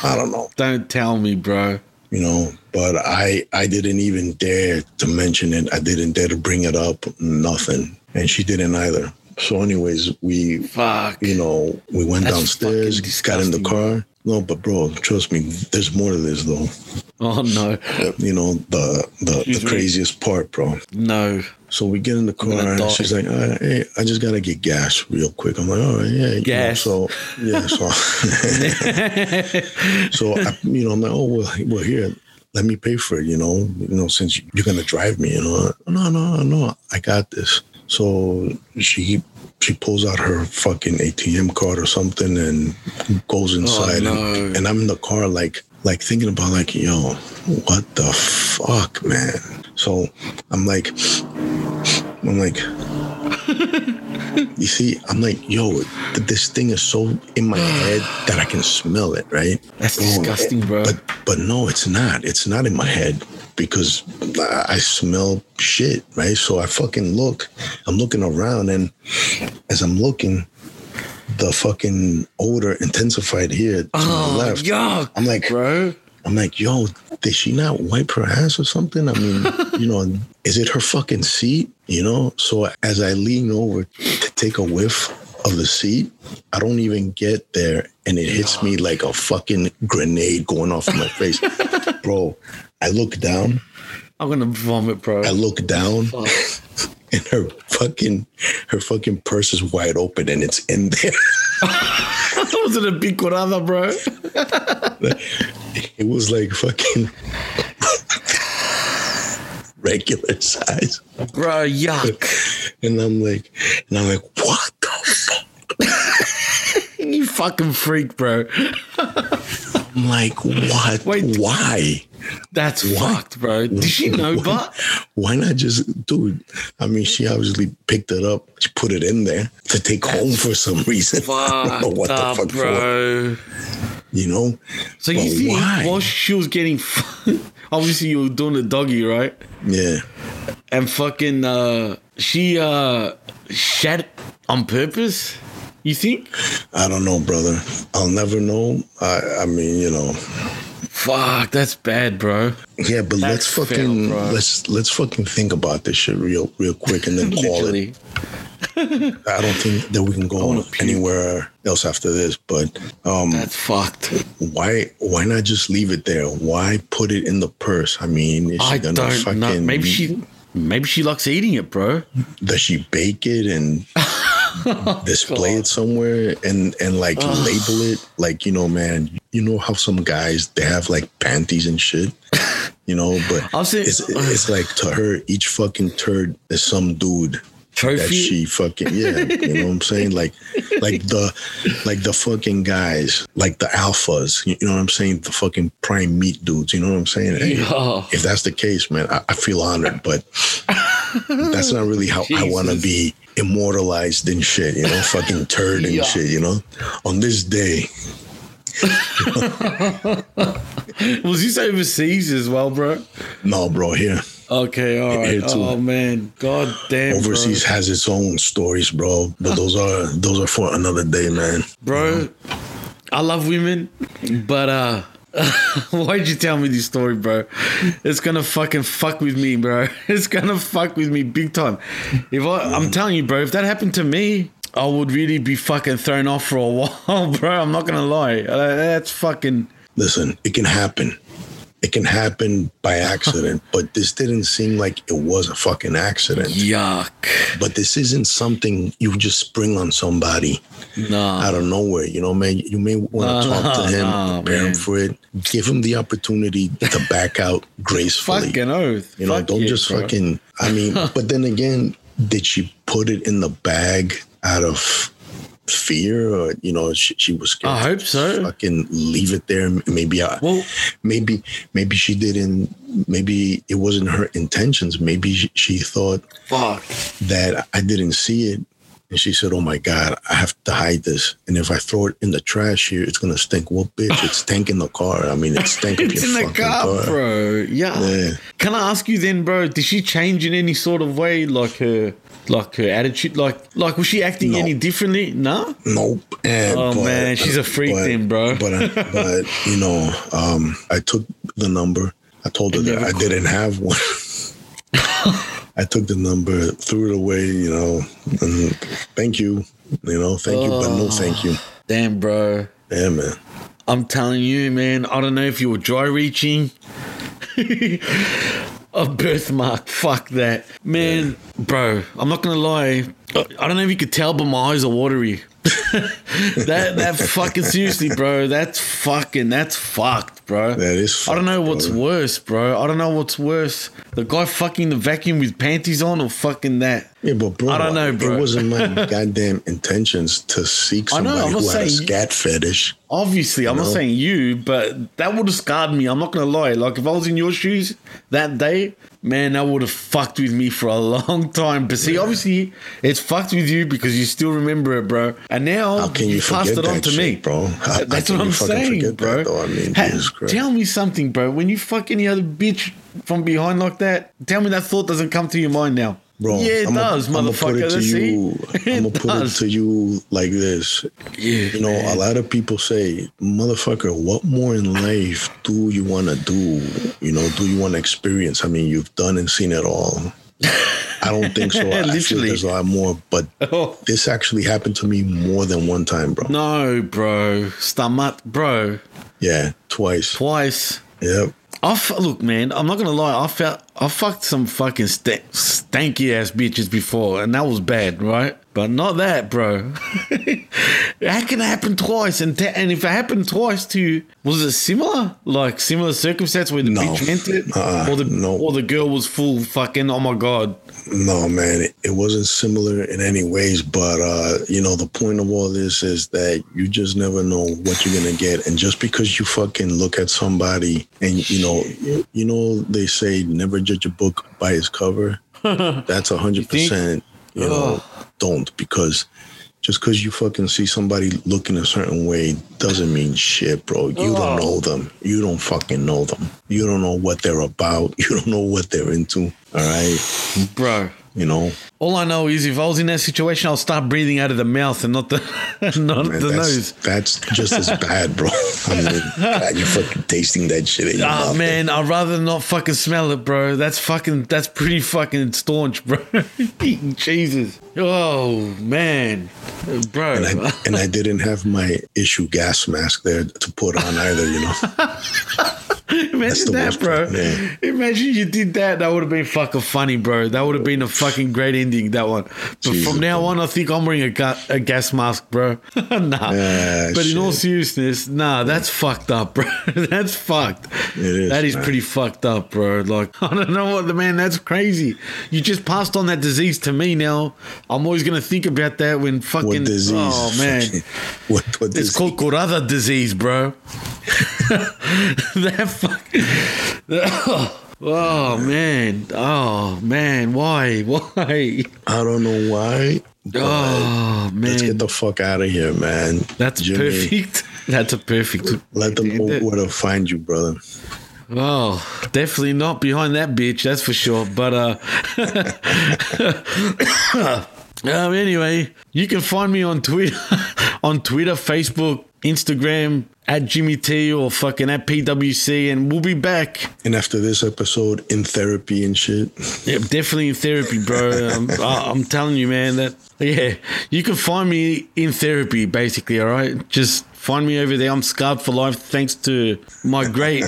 I don't know, Don't tell me, bro. You know. But I, I didn't even dare to mention it. I didn't dare to bring it up. Nothing, and she didn't either. So, anyways, we Fuck. you know, we went That's downstairs, got in the car. No, but bro, trust me, there's more to this though. Oh no, You know, the the, Excuse the me. craziest part, bro. no. So we get in the car and she's like, all right, hey, I just gotta get gas real quick. I'm like, all right, yeah. you know, Gas. so yeah, so so I, you know, I'm like, oh well, well here, let me pay for it. You know, you know, since you're gonna drive me, you know, no, no, no, I got this. So she she pulls out her fucking ATM card or something and goes oh, inside, no. and, and I'm in the car like like thinking about like, yo, what the fuck, man? So I'm like, I'm like, you see, I'm like, yo, th- this thing is so in my head that I can smell it, right? That's oh, disgusting, eh, bro. But but no, it's not. It's not in my head because I smell shit, right? So I fucking look. I'm looking around, and as I'm looking, the fucking odor intensified here to oh, my left. yuck, I'm like, bro. I'm like, yo, did she not wipe her ass or something? I mean, you know, is it her fucking seat? You know? So as I lean over to take a whiff of the seat, I don't even get there and it hits me like a fucking grenade going off in my face. Bro, I look down, I'm gonna vomit, bro. I look down and her fucking her fucking purse is wide open and it's in there. was it a big curada, bro? It was like fucking regular size. Bro, yuck. And I'm like, and I'm like, what? You fucking freak, bro. I'm like, what? Wait. Why? That's fucked, bro. Did she know, but Why not just, dude? I mean, she obviously picked it up. She put it in there to take home for some reason. I don't know fuck, what the up, fuck for. bro. You know? So you But think why? while she was getting, obviously you were doing the doggy, right? Yeah. And fucking, uh, she uh shat on purpose. You think? I don't know, brother. I'll never know. I, I mean, you know. Fuck, that's bad, bro. Yeah, but let's That's fucking fair, bro. let's let's fucking think about this shit real real quick and then call it. I don't think that we can go anywhere else after this. But um, That's fucked. why why not just leave it there? Why put it in the purse? I mean, is she I gonna don't fucking know. Maybe she, maybe she likes eating it, bro. does she bake it and display it somewhere and and like label it? Like you know, man, you know how some guys they have like panties and shit. You know, but I'll say- it's, it's like to her, each fucking turd is some dude that she fucking yeah you know what i'm saying? Like like the like the fucking guys like the alphas you know what i'm saying? The fucking prime meat dudes you know what i'm saying? Yeah. if that's the case man I, I feel honored but that's not really how i want to be immortalized and shit you know fucking turd and Yeah. shit you know on this day Was this overseas as well, bro? no bro here Okay, all right. Oh man, god damn, overseas has its own stories bro but those are those are for another day man bro. bro I love women, but uh, why'd you tell me this story, bro? It's gonna fucking fuck with me, bro. It's gonna fuck with me big time. If I, I'm telling you, bro, if that happened to me. I would really be fucking thrown off for a while, bro. I'm not gonna lie. Uh, That's fucking listen, it can happen. It can happen by accident, but this didn't seem like it was a fucking accident. yuck. But this isn't something you just spring on somebody Nah. out of nowhere. You know, man, you may want to talk to him, prepare him for it, give him the opportunity to back out gracefully. Fucking oath. You know, Fuck don't yeah, just bro. fucking. I mean, but then again, did she put it in the bag out of fear, or you know, she, she was scared? I hope so. Fucking leave it there. Maybe I. Well, maybe maybe she didn't. Maybe it wasn't her intentions. Maybe she, she thought fuck. that I didn't see it. And she said, "Oh my God, I have to hide this. And if I throw it in the trash here, it's gonna stink. Well, bitch, it's stank in the car. I mean, it's stank It's in the car, car. bro. Yeah. Yeah. Can I ask you then, bro? Did she change in any sort of way, like her, like her attitude, like, like was she acting No. any differently? No. Nope. And, Oh, man, she's a freak then, bro. But I- but you know, um, I took the number. I told her that I didn't have one. I took the number, threw it away. You know, and thank you. You know, thank you, but no, thank you. Damn, bro. Yeah, man. I'm telling you, man. I don't know if you were dry reaching. A birthmark, fuck that, man, bro. I'm not gonna lie. I I don't know if you could tell, but my eyes are watery. that that fucking seriously, bro. That's fucking that's fucked, bro. That is I don't know what's brother. worse, bro. I don't know what's worse. The guy fucking the vacuum with panties on, or fucking that. Yeah, but bro, I don't know, bro. It wasn't my goddamn intentions to seek I know, somebody I'm not who had a saying- scat fetish. Obviously, I'm not saying you, but that would have scarred me. I'm not gonna lie. Like if I was in your shoes that day, man, that would have fucked with me for a long time. But see, obviously, it's fucked with you because you still remember it, bro. And now How can you passed forget it on to shit, me, bro? How- how That's can what you I'm saying, bro. that. I mean, Ha- Christ. tell me something, bro. When you fuck any other bitch from behind like that, tell me that thought doesn't come to your mind now. Bro, yeah, it I'ma- does, I'ma motherfucker. put it to Let's see. you. I'm gonna put it to you like this. Yeah, You know, a lot of people say, "Motherfucker, what more in life do you want to do? You know, do you want to experience? I mean, you've done and seen it all." I don't think so. I feel Literally. there's a lot more, but Oh. this actually happened to me more than one time, bro. No, bro. Stomach, bro. Yeah, twice. Twice. Yep. I f- look, man. I'm not gonna lie. I felt I fucked some fucking st- stanky ass bitches before, and that was bad, right? But not that, bro. How can it happen twice? And te- and if it happened twice to was it similar? Like similar circumstance where the No. bitch meant it, Uh-uh, or the no. or the girl was full fucking. Oh my god. No, man, it, it wasn't similar in any ways, but uh, you know, the point of all this is that you just never know what you're gonna get, and just because you fucking look at somebody and you know, you, you know, they say never judge a book by its cover. That's a hundred percent. You know, don't because just because you fucking see somebody looking a certain way doesn't mean shit, bro. You don't oh. know them. You don't fucking know them. You don't know what they're about. You don't know what they're into. All right Bro, you know. all I know is if I was in that situation, I'll start breathing out of the mouth and not the not Man, the that's, nose. that's just as bad, bro. I mean, God, you're fucking tasting that shit in your Ah mouth. man, I'd rather not fucking smell it, bro. That's fucking that's pretty fucking staunch, bro. Eating Jesus. Oh man. Bro. And I, and I didn't have my issue gas mask there to put on either, you know. Imagine that, bro. Imagine you did that. That would have been fucking funny, bro. That would have been a fucking great ending, that one. But Jesus, from now on, I think I'm wearing a, ga- a gas mask, bro. nah. Ah, but in all seriousness, nah, that's fucked up, bro. that's fucked. It is, That is man. pretty fucked up, bro. Like, I don't know what the man, that's crazy. You just passed on that disease to me now. I'm always going to think about that when fucking. What disease? Oh, man. what what It's disease? called Corada disease, bro. that fuck. Oh man. Oh man. Why? Why? I don't know why. Oh man. Let's get the fuck out of here, man. That's Jimmy, perfect. That's a perfect. Let them know where to find you, brother. Oh, definitely not behind that bitch, that's for sure. But uh um, anyway, you can find me on Twitter on Twitter, Facebook, Instagram at Jimmy T or fucking at PWC and we'll be back. And after this episode, in therapy and shit. Yeah, definitely in therapy, bro. I'm, I'm telling you, man. That yeah, you can find me in therapy, basically. All right, just find me over there. I'm scarred for life, thanks to my great,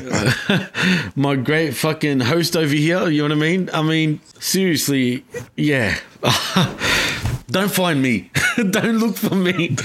my great fucking host over here. You know what I mean? I mean, seriously, yeah. Don't find me. Don't look for me.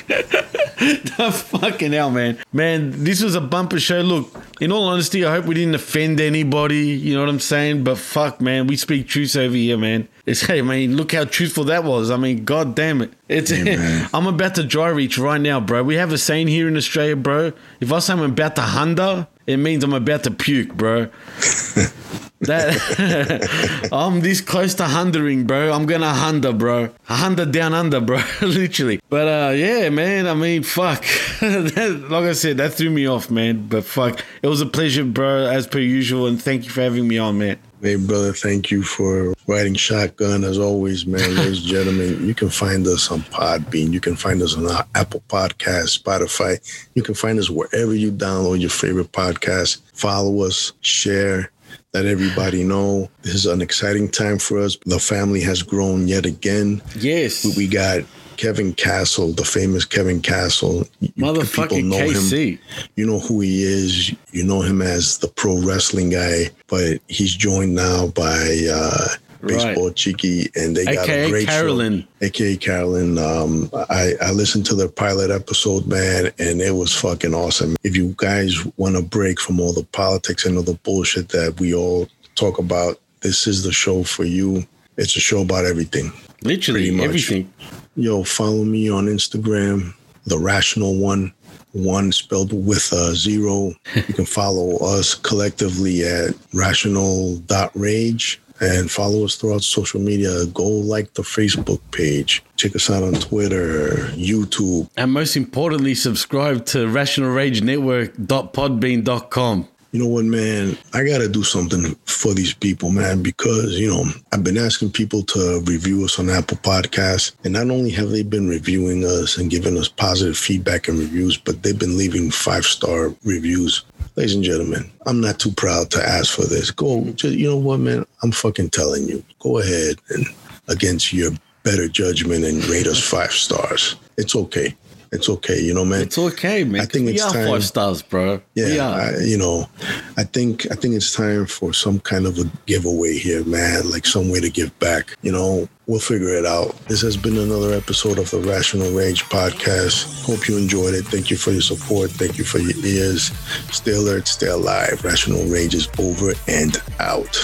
the fucking hell, man. Man, this was a bumper show. Look, in all honesty, I hope we didn't offend anybody. You know what I'm saying? But fuck, man, we speak truth over here, man. It's hey, man, look how truthful that was. I mean, god damn it. It's man. I'm about to dry reach right now, bro. We have a saying here in Australia, bro. If I say I'm about to hunder, it means I'm about to puke, bro. That I'm this close to hundering, bro. I'm gonna hunder, bro. A hunder down under, bro. Literally. But uh, yeah, man. I mean, fuck. that, like I said, that threw me off, man. But fuck, it was a pleasure, bro, as per usual. And thank you for having me on, man. Hey, brother, thank you for riding shotgun as always, man. Ladies and gentlemen, you can find us on Podbean. You can find us on our Apple Podcast, Spotify. You can find us wherever you download your favorite podcast. Follow us, share, let everybody know. This is an exciting time for us. The family has grown yet again. Yes, We got Kevin Castle, the famous Kevin Castle. Motherfucking KC. you know who he is. You know him as the pro wrestling guy, but he's joined now by uh, Baseball Cheeky, and they got AKA a great Carolyn. show. AKA Carolyn. Um, I, I listened to the pilot episode, man, and it was fucking awesome. If you guys want a break from all the politics and all the bullshit that we all talk about, this is the show for you. It's a show about everything. Literally everything. Yo, follow me on Instagram, the rational one, one spelled with a zero. You can follow us collectively at rational.rage and follow us throughout social media. Go like the Facebook page. Check us out on Twitter, YouTube. And most importantly, subscribe to rationalragenetwork.podbean.com. You know what, man? I got to do something for these people, man, because, you know, I've been asking people to review us on Apple Podcasts. And not only have they been reviewing us and giving us positive feedback and reviews, but they've been leaving five star reviews. Ladies and gentlemen, I'm not too proud to ask for this. Go, just, you know what, man? I'm fucking telling you. Go ahead and against your better judgment and rate us five stars. It's okay. It's okay. You know, man. It's okay, man. I think it's are time- five stars, bro. Yeah. I, you know, I think I think it's time for some kind of a giveaway here, man. Like some way to give back. You know, we'll figure it out. This has been another episode of the Rational Rage podcast. Hope you enjoyed it. Thank you for your support. Thank you for your ears. Stay alert. Stay alive. Rational Rage is over and out.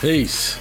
Peace.